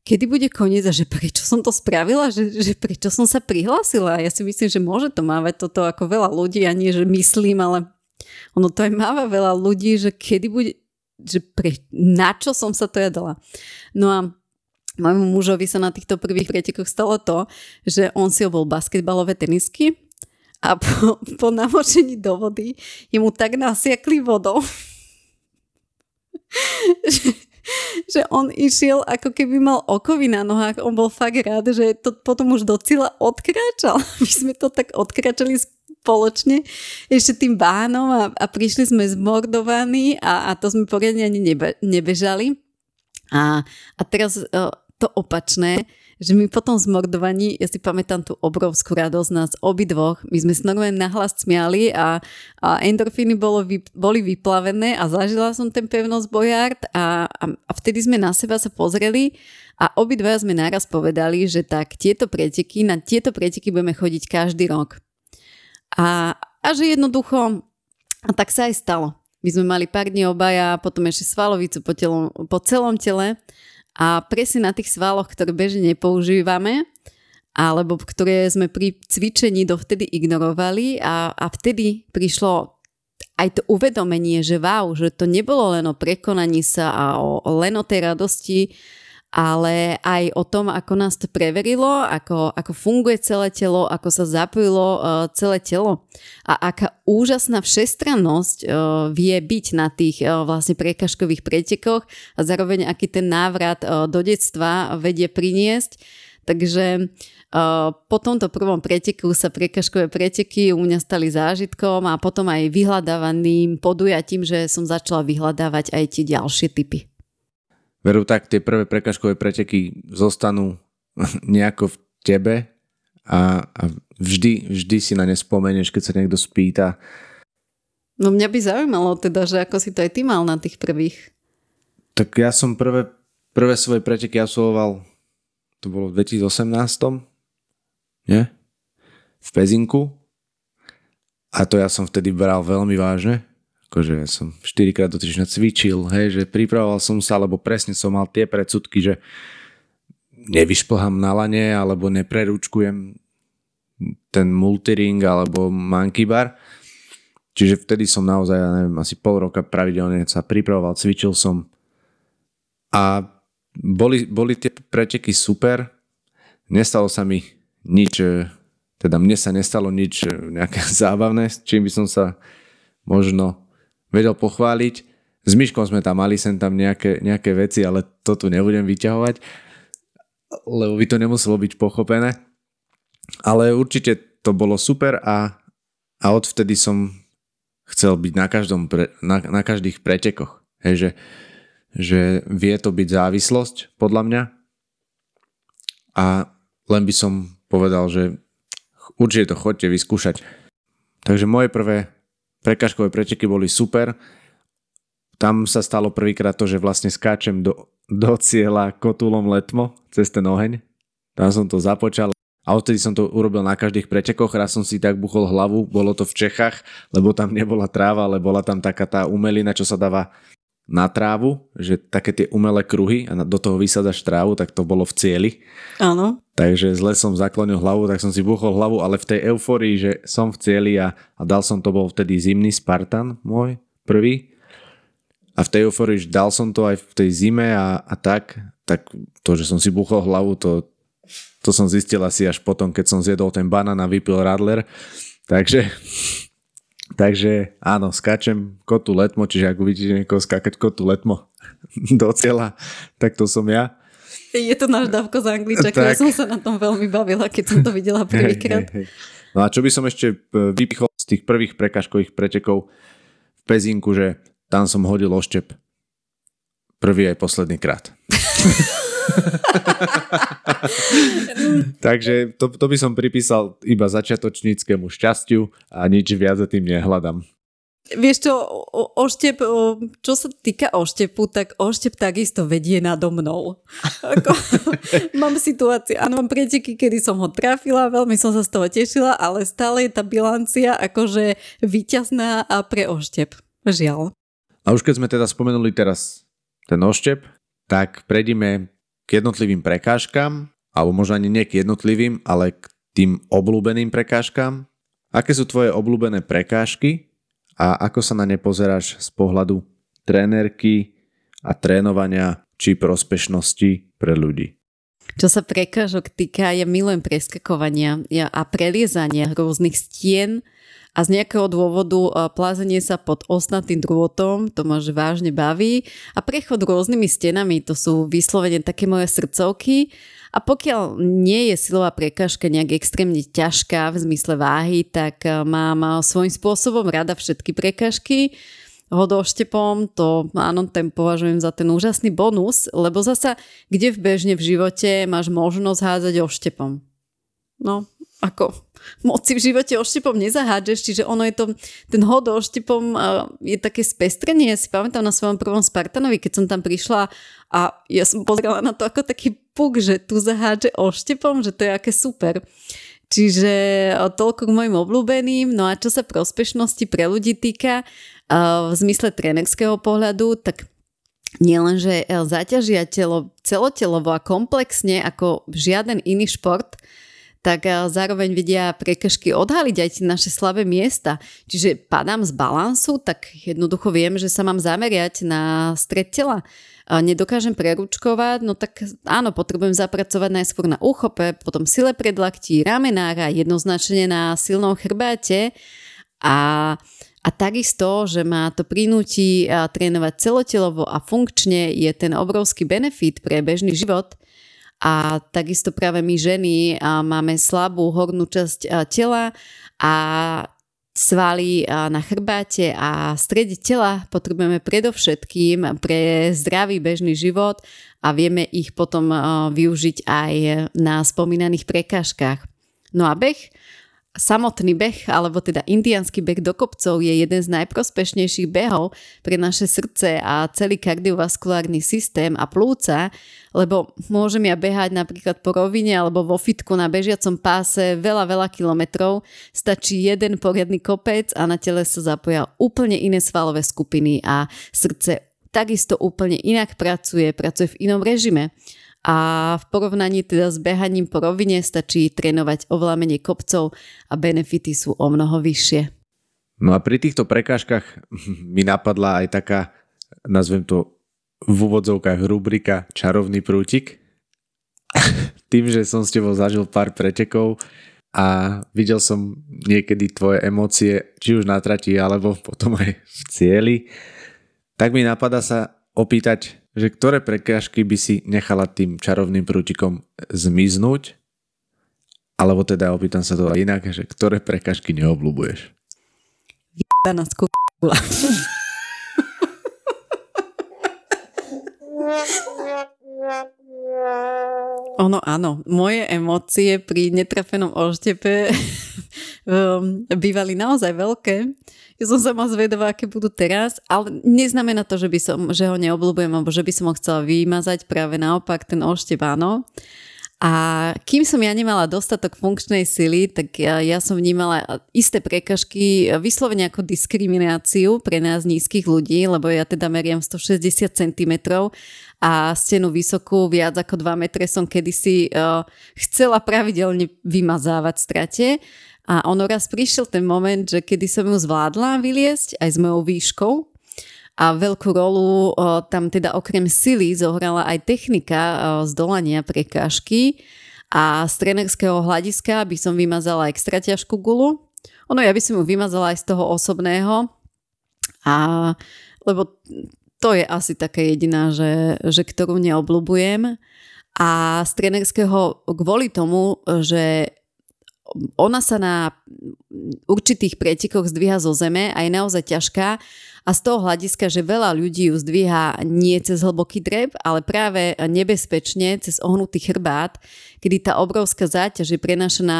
kedy bude koniec a že prečo som to spravila, že, že prečo som sa prihlásila. Ja si myslím, že môže to mávať toto ako veľa ľudí a nie, že myslím, ale ono to aj máva veľa ľudí, že kedy bude, že pre, na čo som sa to ja. No a môjmu mužovi sa na týchto prvých pretekoch stalo to, že on si obol basketbalové tenisky a po, po namočení do vody je mu tak nasiakli vodou, že, že on išiel ako keby mal okovy na nohách. On bol fakt rád, že to potom už do cieľa odkráčal. My sme to tak odkráčali spoločne ešte tým bánom a, a prišli sme zmordovaní a, a to sme poriadne ani nebe, nebežali. A, a teraz to opačné, že my po tom zmordovaní, ja si pamätám tú obrovskú radosť nás obidvoch, my sme sa normálne nahlas smiali a, a endorfíny bolo, boli vyplavené a zažila som ten pevnosť Bojard a, a, a vtedy sme na seba sa pozreli a obidva sme naraz povedali, že tak tieto preteky, na tieto preteky budeme chodiť každý rok. A, a že jednoducho, a tak sa aj stalo. My sme mali pár dní obaja, potom ešte svalovicu po, telom, po celom tele a presne na tých svaloch, ktoré bežne nepoužívame, alebo ktoré sme pri cvičení dovtedy ignorovali a, a vtedy prišlo aj to uvedomenie, že wow, že to nebolo len o prekonaní sa a o, len o tej radosti, ale aj o tom, ako nás to preverilo, ako, ako funguje celé telo, ako sa zapojilo uh, celé telo a aká úžasná všestrannosť uh, vie byť na tých uh, vlastne prekažkových pretekoch a zároveň aký ten návrat uh, do detstva vedie priniesť. Takže po tomto prvom preteku sa prekažkové preteky u mňa stali zážitkom a potom aj vyhľadávaným podujatím, že som začala vyhľadávať aj tie ďalšie typy. Veru tak tie prvé prekažkové preteky zostanú nejako v tebe a, a vždy, vždy si na ne spomenieš, keď sa niekto spýta. No mňa by zaujímalo teda, že ako si to aj ty mal na tých prvých. Tak ja som prvé, prvé svoje preteky absolvoval, to bolo v 2018, nie? V Pezinku. A to ja som vtedy bral veľmi vážne akože som 4 krát do týždňa cvičil, hej, že pripravoval som sa, lebo presne som mal tie predsudky, že nevyšplhám na lane, alebo neprerúčkujem ten multiring alebo monkey bar. Čiže vtedy som naozaj, ja neviem, asi pol roka pravidelne sa pripravoval, cvičil som a boli, boli tie preteky super. Nestalo sa mi nič, teda mne sa nestalo nič nejaké zábavné, s čím by som sa možno vedel pochváliť. S Myškom sme tam mali sem tam nejaké, nejaké veci, ale to tu nebudem vyťahovať, lebo by to nemuselo byť pochopené. Ale určite to bolo super a, a odvtedy som chcel byť na, každom pre, na, na každých pretekoch. Hej, že, že vie to byť závislosť, podľa mňa. A len by som povedal, že určite to chodte vyskúšať. Takže moje prvé Prekažkové preteky boli super. Tam sa stalo prvýkrát to, že vlastne skáčem do, do cieľa kotulom letmo cez ten oheň. Tam som to započal a odtedy som to urobil na každých pretekoch. Raz som si tak buchol hlavu, bolo to v Čechách, lebo tam nebola tráva, ale bola tam taká tá umelina, čo sa dáva na trávu, že také tie umelé kruhy a do toho vysadaš trávu, tak to bolo v cieli. Áno. Takže zle som zaklonil hlavu, tak som si buchol hlavu, ale v tej euforii, že som v cieli a, a dal som to, bol vtedy zimný Spartan môj, prvý. A v tej euforii, že dal som to aj v tej zime a, a tak, tak to, že som si buchol hlavu, to, to som zistil asi až potom, keď som zjedol ten banán a vypil Radler. Takže, takže áno, skáčem kotu letmo, čiže ak uvidíte niekoho skákať kotu letmo do cieľa, tak to som ja. Je to náš dávko z angličaka, ja som sa na tom veľmi bavila, keď som to videla prvýkrát. Hey, hey, hey. No a čo by som ešte e, vypichol z tých prvých prekažkových pretekov v Pezinku, že tam som hodil oštep prvý aj posledný krát. Takže to, to by som pripísal iba začiatočníckému šťastiu a nič viac za tým nehľadám. Vieš čo, oštep, čo sa týka oštepu, tak oštep takisto vedie nado mnou. Ako, mám situácie, áno, mám preteky, kedy som ho trafila, veľmi som sa z toho tešila, ale stále je tá bilancia akože vyťazná a pre oštep. Žiaľ. A už keď sme teda spomenuli teraz ten oštep, tak prejdime k jednotlivým prekážkam, alebo možno ani nie k jednotlivým, ale k tým obľúbeným prekážkam. Aké sú tvoje obľúbené prekážky a ako sa na ne pozeráš z pohľadu trénerky a trénovania či prospešnosti pre ľudí? Čo sa prekážok týka, ja milujem preskakovania a preliezania rôznych stien a z nejakého dôvodu plázenie sa pod osnatým drôtom, to ma vážne baví a prechod rôznymi stenami, to sú vyslovene také moje srdcovky a pokiaľ nie je silová prekažka nejak extrémne ťažká v zmysle váhy, tak eh, mám eh, svojím spôsobom rada všetky prekažky. Hodoštepom, to áno, ten považujem za ten úžasný bonus, lebo zasa, kde v bežne v živote máš možnosť hádzať oštepom? No, ako moc si v živote oštepom nezahádžeš, čiže ono je to, ten hod oštepom je také spestrenie. Ja si pamätám na svojom prvom Spartanovi, keď som tam prišla a ja som pozerala na to ako taký puk, že tu zahádže oštepom, že to je aké super. Čiže toľko k mojim obľúbeným. No a čo sa prospešnosti pre ľudí týka, v zmysle trénerského pohľadu, tak nielen, že zaťažia telo celotelovo a komplexne ako žiaden iný šport, tak eh, zároveň vedia prekažky odhaliť aj naše slabé miesta. Čiže padám z balansu, tak jednoducho viem, že sa mám zameriať na stred tela. Nedokážem preručkovať, no tak áno, potrebujem zapracovať najskôr na úchope, potom sile predlaktí, ramenára, jednoznačne na silnom chrbáte a a takisto, že ma to prinúti eh, trénovať celotelovo a funkčne je ten obrovský benefit pre bežný život, a takisto práve my ženy máme slabú hornú časť tela a svaly na chrbáte a strede tela potrebujeme predovšetkým pre zdravý bežný život a vieme ich potom využiť aj na spomínaných prekážkach. No a beh Samotný beh, alebo teda indiánsky beh do kopcov je jeden z najprospešnejších behov pre naše srdce a celý kardiovaskulárny systém a plúca, lebo môžem ja behať napríklad po rovine alebo vo fitku na bežiacom páse veľa, veľa kilometrov, stačí jeden poriadny kopec a na tele sa zapoja úplne iné svalové skupiny a srdce takisto úplne inak pracuje, pracuje v inom režime a v porovnaní teda s behaním po rovine stačí trénovať oveľa kopcov a benefity sú o mnoho vyššie. No a pri týchto prekážkach mi napadla aj taká, nazvem to v úvodzovkách rubrika Čarovný prútik. Tým, že som s tebou zažil pár pretekov a videl som niekedy tvoje emócie, či už na trati, alebo potom aj v cieli, tak mi napadá sa opýtať, že ktoré prekážky by si nechala tým čarovným prútikom zmiznúť, alebo teda opýtam sa to inak, že ktoré prekážky neobľúbuješ? Vydaná skúla. Ono áno, moje emócie pri netrafenom oštepe um, bývali naozaj veľké. Ja som sama zvedavá, aké budú teraz, ale neznamená to, že, by som, že ho neobľúbujem, alebo že by som ho chcela vymazať, práve naopak ten oštep áno. A kým som ja nemala dostatok funkčnej sily, tak ja, ja som vnímala isté prekažky vyslovene ako diskrimináciu pre nás nízkych ľudí, lebo ja teda meriam 160 cm a stenu vysokú viac ako 2 metre som kedysi uh, chcela pravidelne vymazávať strate. A ono raz prišiel ten moment, že kedy som ju zvládla vyliesť aj s mojou výškou a veľkú rolu o, tam teda okrem sily zohrala aj technika o, zdolania prekážky a z trenerského hľadiska by som vymazala extra ťažkú gulu. Ono ja by som ju vymazala aj z toho osobného a lebo to je asi taká jediná, že, že ktorú neobľúbujem. A z trenerského kvôli tomu, že ona sa na určitých pretekoch zdvíha zo zeme a je naozaj ťažká a z toho hľadiska, že veľa ľudí ju zdvíha nie cez hlboký dreb, ale práve nebezpečne cez ohnutý chrbát, kedy tá obrovská záťaž je prenašená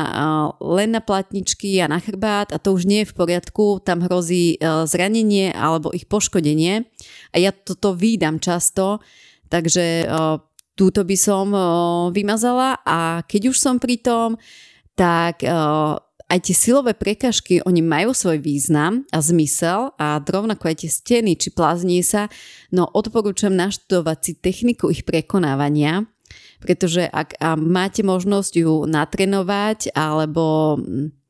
len na platničky a na chrbát a to už nie je v poriadku, tam hrozí zranenie alebo ich poškodenie. A ja toto výdam často, takže túto by som vymazala a keď už som pri tom, tak aj tie silové prekažky, oni majú svoj význam a zmysel a rovnako aj tie steny či plaznie sa, no odporúčam naštudovať si techniku ich prekonávania, pretože ak máte možnosť ju natrenovať alebo mm,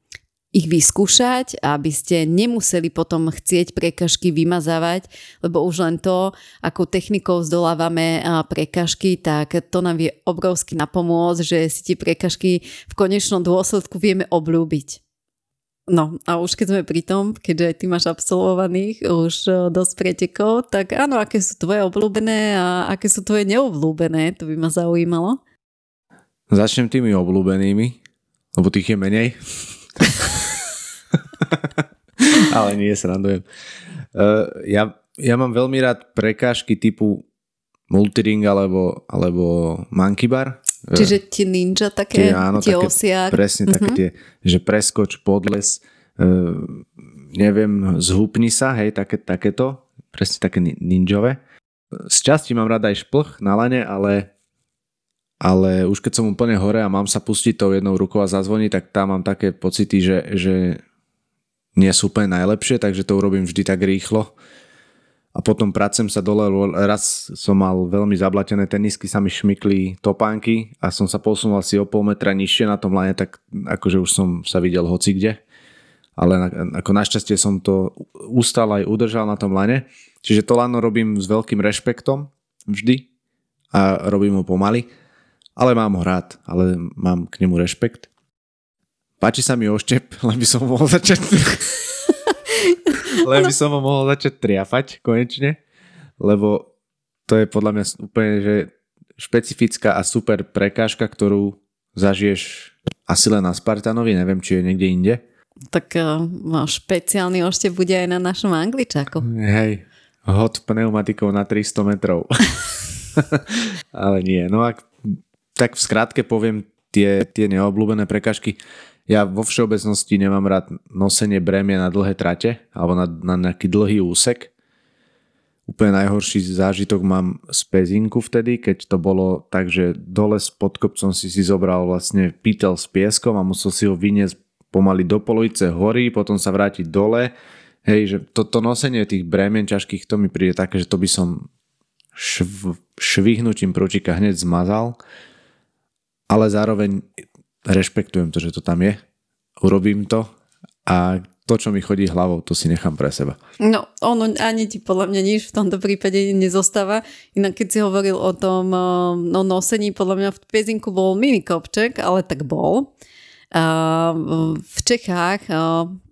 ich vyskúšať, aby ste nemuseli potom chcieť prekažky vymazávať, lebo už len to, ako technikou zdolávame prekažky, tak to nám vie obrovsky napomôcť, že si tie prekažky v konečnom dôsledku vieme obľúbiť. No a už keď sme pri tom, keďže ty máš absolvovaných už e, dosť pretekov, tak áno, aké sú tvoje obľúbené a aké sú tvoje neobľúbené, to by ma zaujímalo. Začnem tými obľúbenými, lebo tých je menej. Ale nie, srandujem. Uh, ja, ja mám veľmi rád prekážky typu multiring alebo, alebo monkey bar. E, Čiže tie ninja také, tie, áno, tie také, osiak. Presne uh-huh. také mhm. tie, že preskoč, podles, uh, neviem, zhupni sa, hej, také, takéto, presne také ninjové. Z časti mám rada aj šplch na lane, ale ale už keď som úplne hore a mám sa pustiť tou jednou rukou a zazvoniť, tak tam mám také pocity, že, že nie sú úplne najlepšie, takže to urobím vždy tak rýchlo. A potom pracem sa dole, raz som mal veľmi zablatené tenisky, sa mi šmykli topánky a som sa posunul asi o pol metra nižšie na tom lane, tak akože už som sa videl hoci kde. Ale ako našťastie som to ustal aj udržal na tom lane. Čiže to lano robím s veľkým rešpektom vždy a robím ho pomaly. Ale mám ho rád, ale mám k nemu rešpekt. Páči sa mi oštep, len by som mohol začať... len by som ho mohol začať triafať konečne, lebo to je podľa mňa úplne že špecifická a super prekážka, ktorú zažiješ asi len na Spartanovi, neviem, či je niekde inde. Tak uh, špeciálny oštep bude aj na našom angličáku. Hej, hod pneumatikou na 300 metrov. Ale nie, no ak tak v skratke poviem tie, tie neobľúbené prekažky. Ja vo všeobecnosti nemám rád nosenie bremie na dlhé trate alebo na, na nejaký dlhý úsek. Úplne najhorší zážitok mám z pezinku vtedy, keď to bolo tak, že dole s podkopcom si si zobral vlastne pítel s pieskom a musel si ho vyniesť pomaly do polovice hory, potom sa vrátiť dole. Hej, že toto to nosenie tých bremien ťažkých, to mi príde také, že to by som šv, švihnutím prúčika hneď zmazal, ale zároveň rešpektujem to, že to tam je, urobím to a to, čo mi chodí hlavou, to si nechám pre seba. No, ono ani ti podľa mňa nič v tomto prípade nezostáva. Inak keď si hovoril o tom no, nosení, podľa mňa v Pezinku bol mini kopček, ale tak bol. V Čechách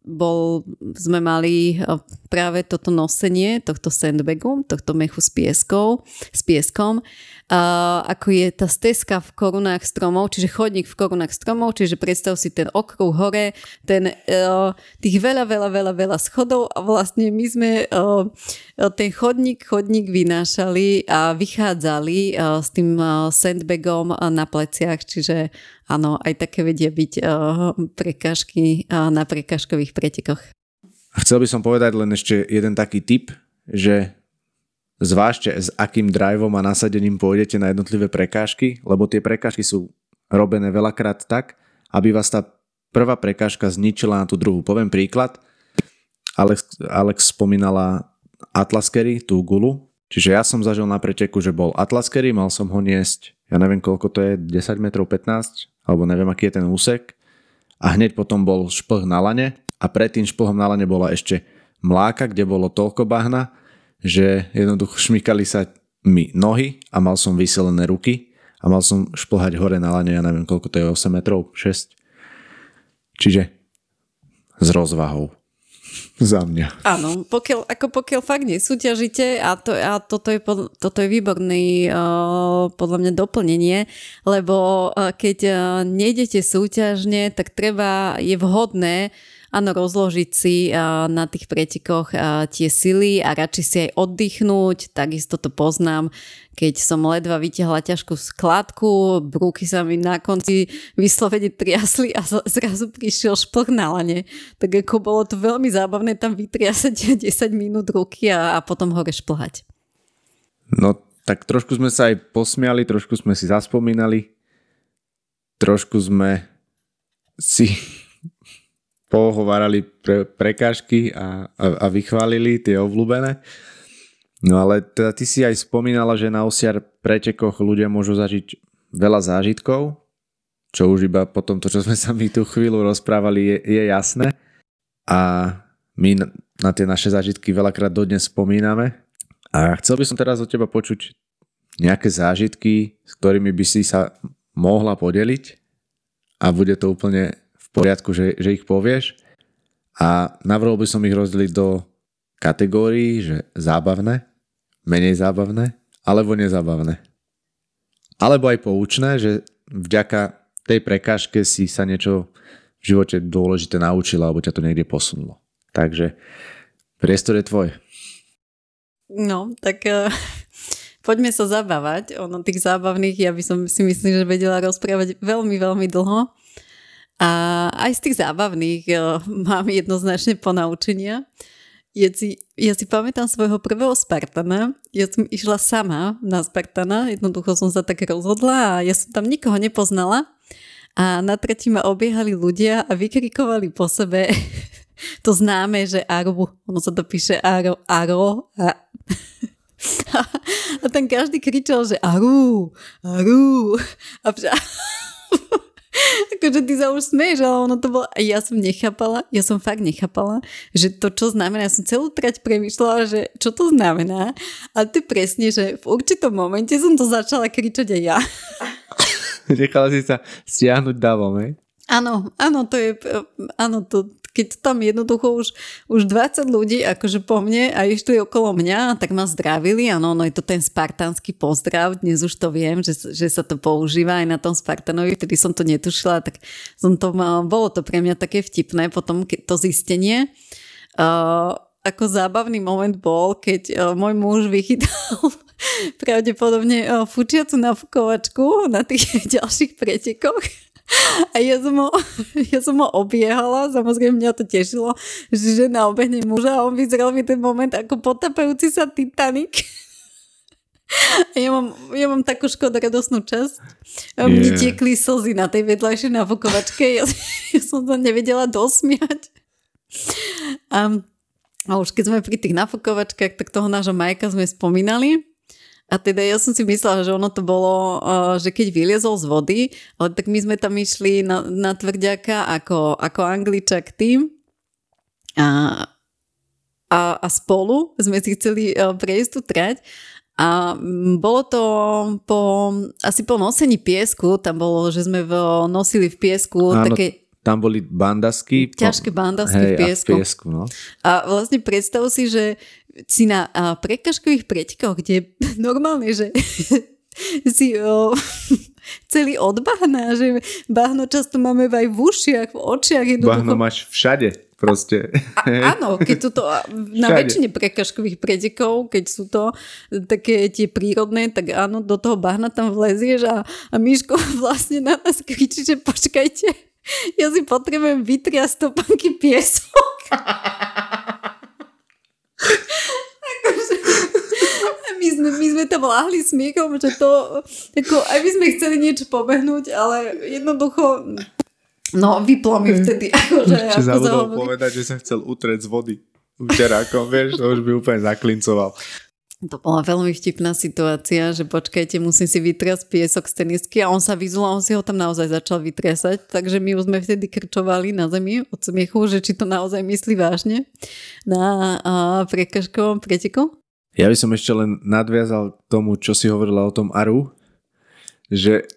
bol, sme mali práve toto nosenie tohto sandbagu, tohto mechu s, pieskou, s pieskom uh, ako je tá stezka v korunách stromov, čiže chodník v korunách stromov, čiže predstav si ten okruh hore, ten, uh, tých veľa, veľa, veľa, veľa schodov a vlastne my sme uh, ten chodník, chodník vynášali a vychádzali uh, s tým uh, sandbagom uh, na pleciach, čiže áno, aj také vedia byť uh, prekážky uh, na prekážkových pretekoch. Chcel by som povedať len ešte jeden taký tip, že Zvážte, s akým driveom a nasadením pôjdete na jednotlivé prekážky, lebo tie prekážky sú robené veľakrát tak, aby vás tá prvá prekážka zničila na tú druhú. Poviem príklad. Alex, Alex spomínala Atlaskery, tú gulu. Čiže ja som zažil na preteku, že bol Atlaskery, mal som ho niesť, ja neviem koľko to je, 10 metrov 15, alebo neviem aký je ten úsek. A hneď potom bol šplh na lane a pred tým šplhom na lane bola ešte mláka, kde bolo toľko bahna, že jednoducho šmykali sa mi nohy a mal som vyselené ruky a mal som šplhať hore na lane, ja neviem koľko to je, 8 metrov, 6. Čiže s rozvahou za mňa. Áno, pokiaľ, ako pokiaľ fakt nesúťažíte a, to, a toto, je, toto je výborný uh, podľa mňa doplnenie, lebo uh, keď uh, nejdete súťažne, tak treba, je vhodné áno, rozložiť si na tých pretekoch tie sily a radšej si aj oddychnúť, takisto to poznám, keď som ledva vytiahla ťažkú skladku, brúky sa mi na konci vyslovene triasli a zrazu prišiel šplch na lane. Tak ako bolo to veľmi zábavné tam vytriasať 10 minút ruky a, a potom hore šplhať. No tak trošku sme sa aj posmiali, trošku sme si zaspomínali, trošku sme si pohovárali pre, prekážky a, a, a vychválili tie obľúbené. No ale teda ty si aj spomínala, že na osiar pretekoch ľudia môžu zažiť veľa zážitkov, čo už iba po tomto, čo sme sa my tú chvíľu rozprávali, je, je jasné. A my na, na tie naše zážitky veľakrát dodnes spomíname. A chcel by som teraz od teba počuť nejaké zážitky, s ktorými by si sa mohla podeliť a bude to úplne poriadku, že, že ich povieš. A navrhol by som ich rozdeliť do kategórií, že zábavné, menej zábavné, alebo nezábavné. Alebo aj poučné, že vďaka tej prekážke si sa niečo v živote dôležité naučila, alebo ťa to niekde posunulo. Takže priestor je tvoj. No, tak uh, poďme sa zabávať. Ono tých zábavných, ja by som si myslím, že vedela rozprávať veľmi, veľmi dlho. A aj z tých zábavných uh, mám jednoznačne ponaučenia. Ja si, ja si pamätám svojho prvého Spartana. Ja som išla sama na Spartana, jednoducho som sa tak rozhodla a ja som tam nikoho nepoznala. A na tretí ma obiehali ľudia a vykrikovali po sebe to známe, že Aru, ono sa to píše Aro, Aro a, a, tam každý kričal, že Aru, Aru a, a akože ty sa už smeješ, ale ono to bolo, ja som nechápala, ja som fakt nechápala, že to čo znamená, ja som celú trať premyšľala, že čo to znamená a to je presne, že v určitom momente som to začala kričať aj ja. Nechala si sa stiahnuť davom, hej? Áno, áno, to je, áno, to, keď tam jednoducho už, už 20 ľudí akože po mne a išli okolo mňa, tak ma zdravili, áno, no je to ten spartánsky pozdrav, dnes už to viem, že, že sa to používa aj na tom Spartanovi, vtedy som to netušila, tak som to, bolo to pre mňa také vtipné, potom to zistenie. Uh, ako zábavný moment bol, keď uh, môj muž vychytal pravdepodobne uh, fučiacu nafukovačku na tých ďalších pretekoch a ja som, ho, ja som ho obiehala, samozrejme mňa to tešilo, že žena obehne muža a on vyzeral mi ten moment ako potapajúci sa Titanic. A ja mám, ja mám takú škodoradosnú časť. Yeah. Mne tiekli slzy na tej vedľajšej nafukovačke. Ja, ja som sa nevedela dosmiať. A, a už keď sme pri tých nafukovačkách, tak toho nášho Majka sme spomínali. A teda ja som si myslela, že ono to bolo, že keď vyliezol z vody, ale tak my sme tam išli na, na tvrďaka ako, ako angličak tým. A, a, a spolu sme si chceli prejsť tú trať. A bolo to po, asi po nosení piesku, tam bolo, že sme v, nosili v piesku Áno, také... Tam boli bandasky. Ťažké bandasky hej, v piesku. A, v piesku no. a vlastne predstav si, že si na prekažkových pretekoch, kde normálne, že si o, celý od bahna, že bahno často máme aj v ušiach, v očiach. Jednoducho. Bahno máš všade proste. A, áno, keď sú to na Všade. väčšine prekažkových pretekov, keď sú to také tie prírodné, tak áno, do toho bahna tam vlezieš a, a Miško vlastne na nás kričí, že počkajte, ja si potrebujem vytriasť topánky piesok. akože, my, sme, my sme tam láhli smiechom, že to, ako, aj my sme chceli niečo pobehnúť, ale jednoducho No, vyplo mi vtedy. Akože, ako zabudol povedať, že som chcel utrieť z vody včerákom, vieš, to už by úplne zaklincoval. To bola veľmi vtipná situácia, že počkajte, musím si vytriasť piesok z tenisky a on sa vyzul a on si ho tam naozaj začal vytriasať, takže my už sme vtedy krčovali na zemi od smiechu, že či to naozaj myslí vážne na prekažkovom preteku. Ja by som ešte len nadviazal tomu, čo si hovorila o tom Aru, že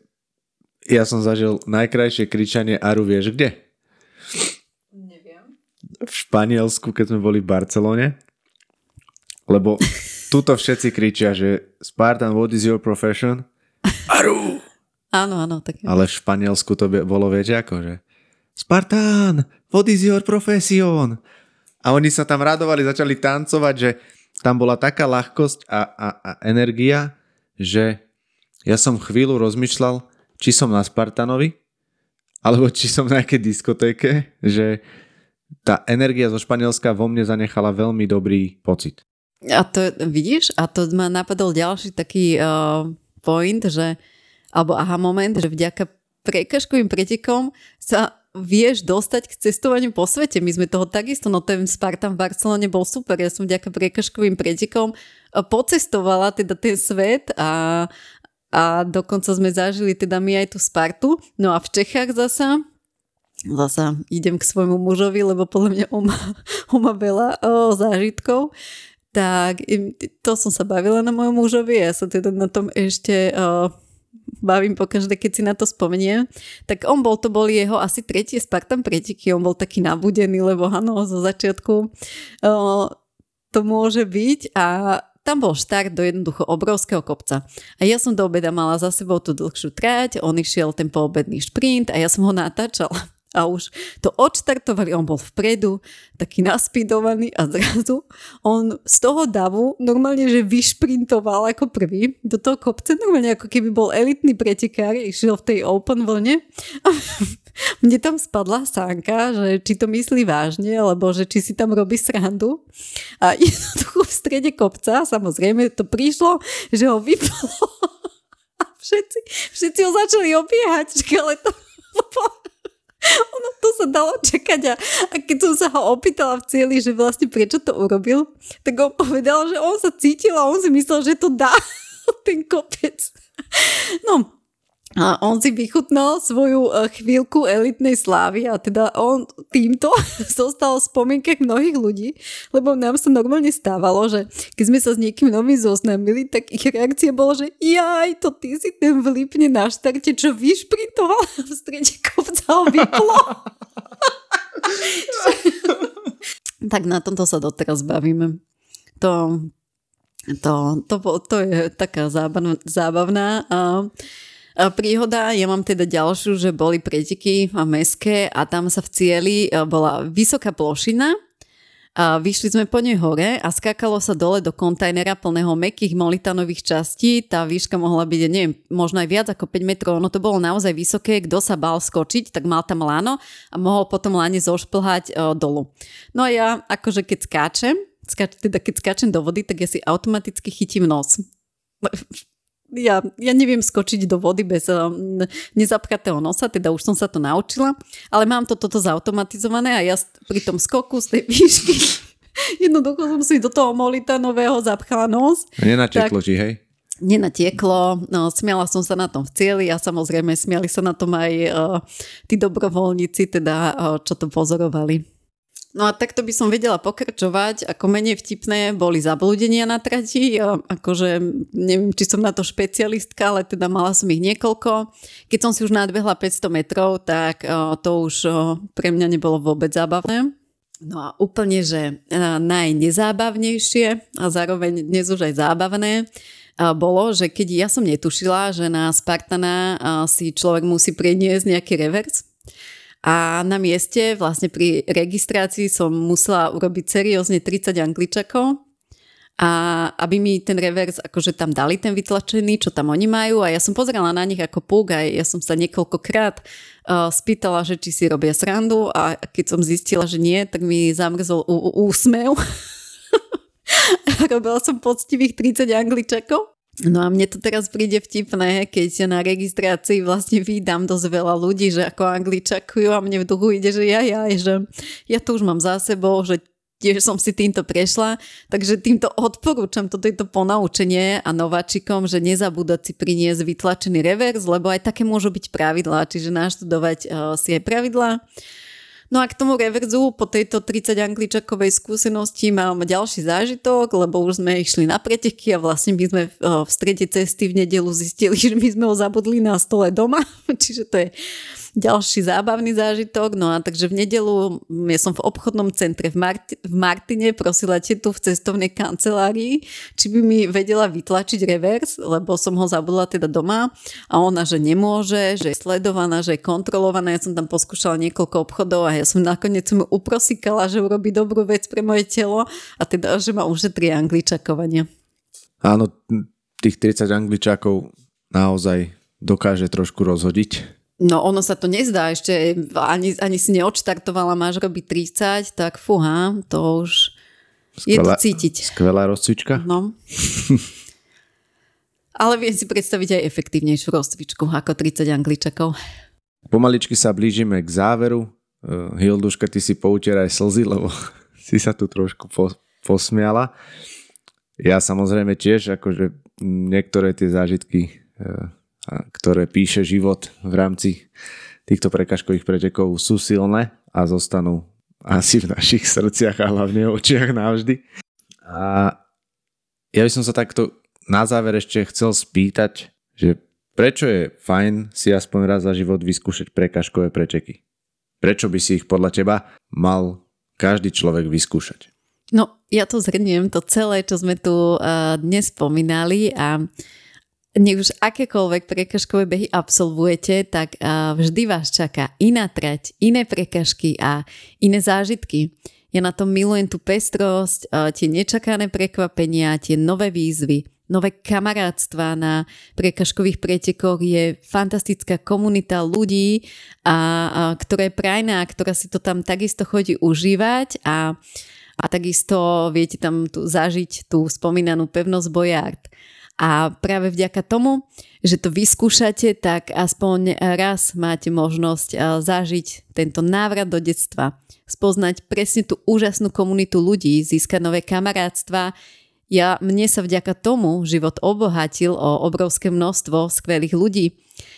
ja som zažil najkrajšie kričanie Aru, vieš kde? Neviem. V Španielsku, keď sme boli v Barcelone, lebo tuto všetci kričia, že Spartan, what is your profession? Aru! Áno, áno. Tak Ale v Španielsku to bolo, viete ako, že Spartan, what is your profession? A oni sa tam radovali, začali tancovať, že tam bola taká ľahkosť a, a, a energia, že ja som chvíľu rozmýšľal, či som na Spartanovi, alebo či som na nejakej diskotéke, že tá energia zo Španielska vo mne zanechala veľmi dobrý pocit. A to vidíš, a to ma napadol ďalší taký uh, point, že, alebo aha moment, že vďaka prekažkovým pretekom sa vieš dostať k cestovaniu po svete. My sme toho takisto, no ten Spartan v Barcelone bol super. Ja som vďaka prekažkovým pretekom pocestovala teda ten svet a, a dokonca sme zažili teda my aj tú Spartu. No a v Čechách zasa zasa idem k svojmu mužovi, lebo podľa mňa on má, on má veľa o, zážitkov. Tak to som sa bavila na mojom mužovi, ja sa teda na tom ešte o, bavím pokaždé, keď si na to spomeniem, tak on bol, to bol jeho asi tretie Spartan preteky, on bol taký nabudený, lebo áno, zo začiatku uh, to môže byť. A tam bol štart do jednoducho obrovského kopca. A ja som do obeda mala za sebou tú dlhšiu tráť, on išiel ten poobedný šprint a ja som ho natáčala a už to odštartovali, on bol vpredu, taký naspidovaný a zrazu on z toho davu normálne, že vyšprintoval ako prvý do toho kopce, normálne ako keby bol elitný pretekár, išiel v tej open vlne. A mne tam spadla sánka, že či to myslí vážne, alebo že či si tam robí srandu. A jednoducho v strede kopca, samozrejme to prišlo, že ho vyplo. A všetci, všetci ho začali obiehať, ale to ono to sa dalo čakať a, a keď som sa ho opýtala v cieli, že vlastne prečo to urobil, tak on povedal, že on sa cítil a on si myslel, že to dá ten kopec. No, a on si vychutnal svoju e, chvíľku elitnej slávy a teda on týmto zostal v spomienkach mnohých ľudí, lebo nám sa normálne stávalo, že keď sme sa s niekým novým zoznámili, tak ich reakcia bola, že jaj, to ty si ten vlípne na štarte, čo vyšprintoval v strede kopca vyplo. tak na tomto sa doteraz bavíme. To, to, to, to je taká zábavná, zábavná uh, príhoda. Ja mám teda ďalšiu, že boli preteky meské a tam sa v cieli bola vysoká plošina a vyšli sme po nej hore a skákalo sa dole do kontajnera plného mekých molitanových častí. Tá výška mohla byť, neviem, možno aj viac ako 5 metrov. Ono to bolo naozaj vysoké. Kto sa bal skočiť, tak mal tam láno a mohol potom láne zošplhať uh, dolu. No a ja, akože keď skáčem, skáč, teda keď skáčem do vody, tak ja si automaticky chytím nos ja, ja neviem skočiť do vody bez um, nezapchatého nosa, teda už som sa to naučila, ale mám to toto zautomatizované a ja pri tom skoku z tej výšky jednoducho som si do toho molita nového zapchala nos. Nenatieklo ti, hej? Nenatieklo, no, smiala som sa na tom v cieli a samozrejme smiali sa na tom aj uh, tí dobrovoľníci, teda uh, čo to pozorovali. No a takto by som vedela pokračovať. Ako menej vtipné boli zablúdenia na trati. Akože neviem, či som na to špecialistka, ale teda mala som ich niekoľko. Keď som si už nadbehla 500 metrov, tak to už pre mňa nebolo vôbec zábavné. No a úplne, že najnezábavnejšie a zároveň dnes už aj zábavné bolo, že keď ja som netušila, že na Spartana si človek musí preniesť nejaký revers, a na mieste vlastne pri registrácii som musela urobiť seriózne 30 angličakov, a aby mi ten revers akože tam dali ten vytlačený, čo tam oni majú. A ja som pozerala na nich ako púk a ja som sa niekoľkokrát uh, spýtala, že či si robia srandu. A keď som zistila, že nie, tak mi zamrzol úsmev. Robila som poctivých 30 angličakov No a mne to teraz príde vtipné, keď na registrácii vlastne vydám dosť veľa ľudí, že ako angličakujú a mne v duchu ide, že ja, ja, že ja to už mám za sebou, že tiež som si týmto prešla, takže týmto odporúčam toto je to ponaučenie a nováčikom, že nezabúdať si priniesť vytlačený revers, lebo aj také môžu byť pravidlá, čiže naštudovať uh, si aj pravidlá. No a k tomu reverzu po tejto 30 angličakovej skúsenosti mám ďalší zážitok, lebo už sme išli na preteky a vlastne my sme v strede cesty v nedelu zistili, že my sme ho zabudli na stole doma, čiže to je ďalší zábavný zážitok. No a takže v nedelu ja som v obchodnom centre v, Marti- v Martine prosila tu v cestovnej kancelárii, či by mi vedela vytlačiť revers, lebo som ho zabudla teda doma a ona, že nemôže, že je sledovaná, že je kontrolovaná. Ja som tam poskúšala niekoľko obchodov a ja som nakoniec mu uprosikala, že urobí dobrú vec pre moje telo a teda, že ma ušetrí angličakovania. Áno, tých 30 angličákov naozaj dokáže trošku rozhodiť. No ono sa to nezdá, ešte ani, ani si neodštartovala, máš robiť 30, tak fuha, to už skvelá, je to cítiť. Skvelá rozcvička. No. Ale viem si predstaviť aj efektívnejšiu rozcvičku ako 30 angličakov. Pomaličky sa blížime k záveru. Eh, Hilduška, ty si poutieraj slzy, lebo si sa tu trošku posmiala. Ja samozrejme tiež, akože niektoré tie zážitky, eh, ktoré píše život v rámci týchto prekažkových pretekov sú silné a zostanú asi v našich srdciach a hlavne v očiach navždy. A ja by som sa takto na záver ešte chcel spýtať, že prečo je fajn si aspoň raz za život vyskúšať prekažkové preteky? Prečo by si ich podľa teba mal každý človek vyskúšať? No, ja to zhrniem, to celé, čo sme tu uh, dnes spomínali a nech už akékoľvek prekažkové behy absolvujete, tak vždy vás čaká iná trať, iné prekažky a iné zážitky. Ja na tom milujem tú pestrosť, tie nečakané prekvapenia, tie nové výzvy nové kamarátstva na prekažkových pretekoch je fantastická komunita ľudí, a, a, ktorá je prajná, ktorá si to tam takisto chodí užívať a, a takisto viete tam tu zažiť tú spomínanú pevnosť Bojard. A práve vďaka tomu, že to vyskúšate, tak aspoň raz máte možnosť zažiť tento návrat do detstva, spoznať presne tú úžasnú komunitu ľudí, získať nové kamarátstva, ja, mne sa vďaka tomu život obohatil o obrovské množstvo skvelých ľudí.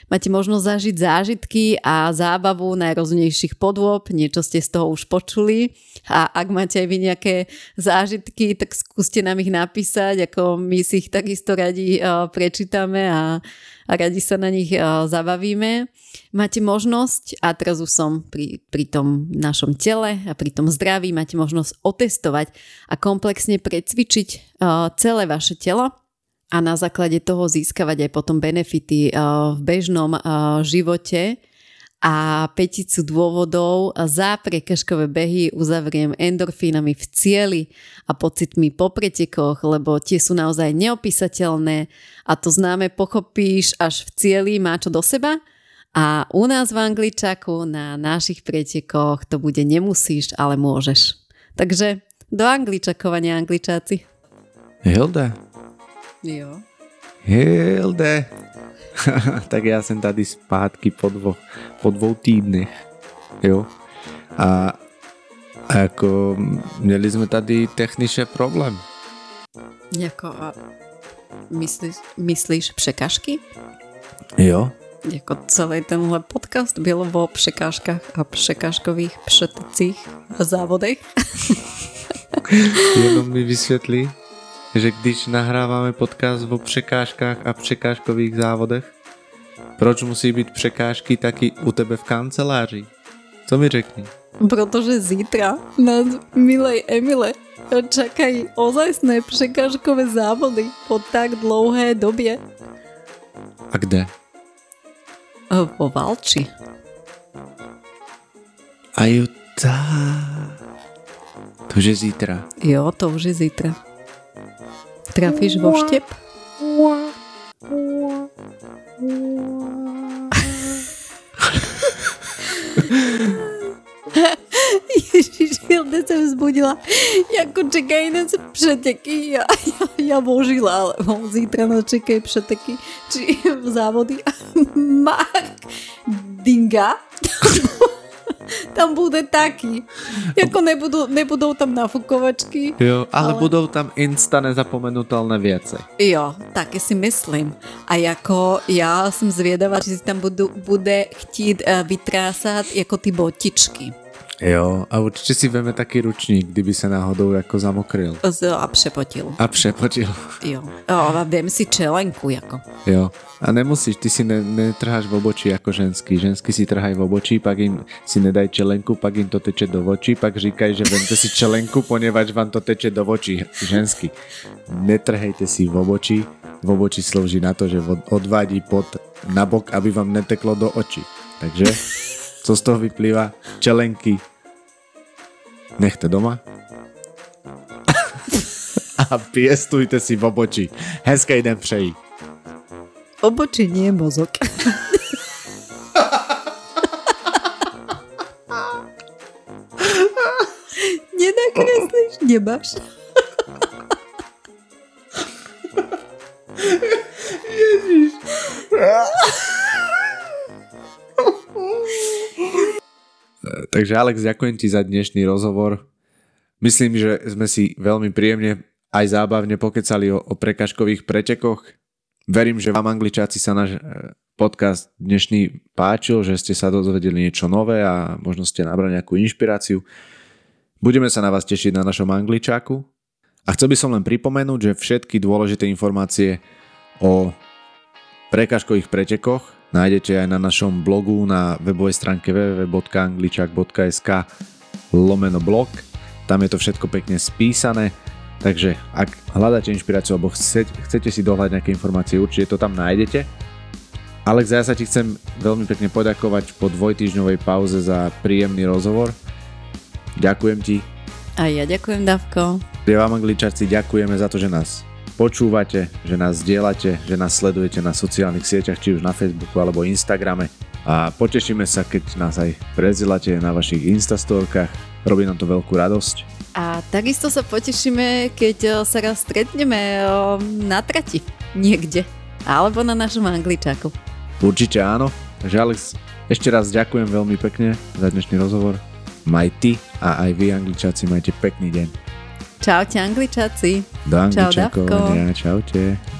Máte možnosť zažiť zážitky a zábavu najroznejších podôb, niečo ste z toho už počuli a ak máte aj vy nejaké zážitky, tak skúste nám ich napísať, ako my si ich takisto radi uh, prečítame a, a radi sa na nich uh, zabavíme. Máte možnosť, a teraz už som pri, pri tom našom tele a pri tom zdraví, máte možnosť otestovať a komplexne precvičiť uh, celé vaše telo a na základe toho získavať aj potom benefity v bežnom živote a peticu dôvodov za prekažkové behy uzavriem endorfínami v cieli a pocitmi po pretekoch, lebo tie sú naozaj neopísateľné a to známe pochopíš až v cieli, má čo do seba a u nás v Angličaku na našich pretekoch to bude nemusíš, ale môžeš. Takže do Angličakovania Angličáci. Hilda, Jo. Hilde. tak já jsem tady zpátky po dvou, po dvou týdnech. Jo. A, a jako měli jsme tady technické problém. Jako a myslíš, myslíš překážky? Jo. Jako celý tenhle podcast byl o překážkách a překážkových přetecích a závodech. Jenom mi vysvětlí, že když nahráváme podcast o překážkách a překážkových závodech, proč musí být překážky taky u tebe v kanceláři? Co mi řekni? Protože zítra nás milej Emile čakají ozajstné překážkové závody po tak dlouhé době. A kde? Vo Valči. A jo, tá. To už je zítra. Jo, to už je zítra. Trafíš vo štep? Ježiš, Hilde sa vzbudila. Jako čekají nás přeteky. Ja, ja, ja božila, ale zítra nás čekají přeteky. Či závody. Mark Dinga tam bude taký. Jako nebudú, nebudou tam nafukovačky. Jo, ale, ale budou tam insta nezapomenutelné věci. Jo, taky si myslím. A jako já jsem zvědavá, že si tam budu, bude chtít uh, vytrásat jako ty botičky. Jo, a určitě si veme taký ručník, kdyby se náhodou jako zamokryl. A přepotil. A přepotil. Jo. A vem si čelenku jako. Jo. A nemusíš, ty si ne, netrháš v obočí ako ženský. Ženský si trhají v obočí, pak im si nedaj čelenku, pak im to teče do očí, pak říkají, že vemte si čelenku, ponieważ vám to teče do očí. Ženský. Netrhejte si v obočí. V obočí slouží na to, že odvádí pod na bok, aby vám neteklo do očí. Takže Co z toho vyplýva? Čelenky. Nechte doma. A piestujte si v obočí. Hezký den přeji. Obočí nie je mozog. Nenakreslíš, nemáš. Takže Alex, ďakujem ti za dnešný rozhovor. Myslím, že sme si veľmi príjemne aj zábavne pokecali o, o prekažkových pretekoch. Verím, že vám angličáci sa náš e, podcast dnešný páčil, že ste sa dozvedeli niečo nové a možno ste nabrali nejakú inšpiráciu. Budeme sa na vás tešiť na našom angličáku. A chcel by som len pripomenúť, že všetky dôležité informácie o prekažkových pretekoch nájdete aj na našom blogu na webovej stránke www.angličak.sk lomeno blog. Tam je to všetko pekne spísané, takže ak hľadáte inšpiráciu alebo chcete, chcete si dohľať nejaké informácie, určite to tam nájdete. Alex, ja sa ti chcem veľmi pekne poďakovať po dvojtýždňovej pauze za príjemný rozhovor. Ďakujem ti. A ja ďakujem, Davko. Ja vám angličáci ďakujeme za to, že nás počúvate, že nás zdieľate, že nás sledujete na sociálnych sieťach, či už na Facebooku alebo Instagrame. A potešíme sa, keď nás aj prezdielate na vašich instastorkách. Robí nám to veľkú radosť. A takisto sa potešíme, keď sa raz stretneme na trati niekde. Alebo na našom angličáku. Určite áno. Takže Alex, ešte raz ďakujem veľmi pekne za dnešný rozhovor. Maj ty a aj vy angličáci majte pekný deň. Čaute angličáci. Do angličakovania. Čaute.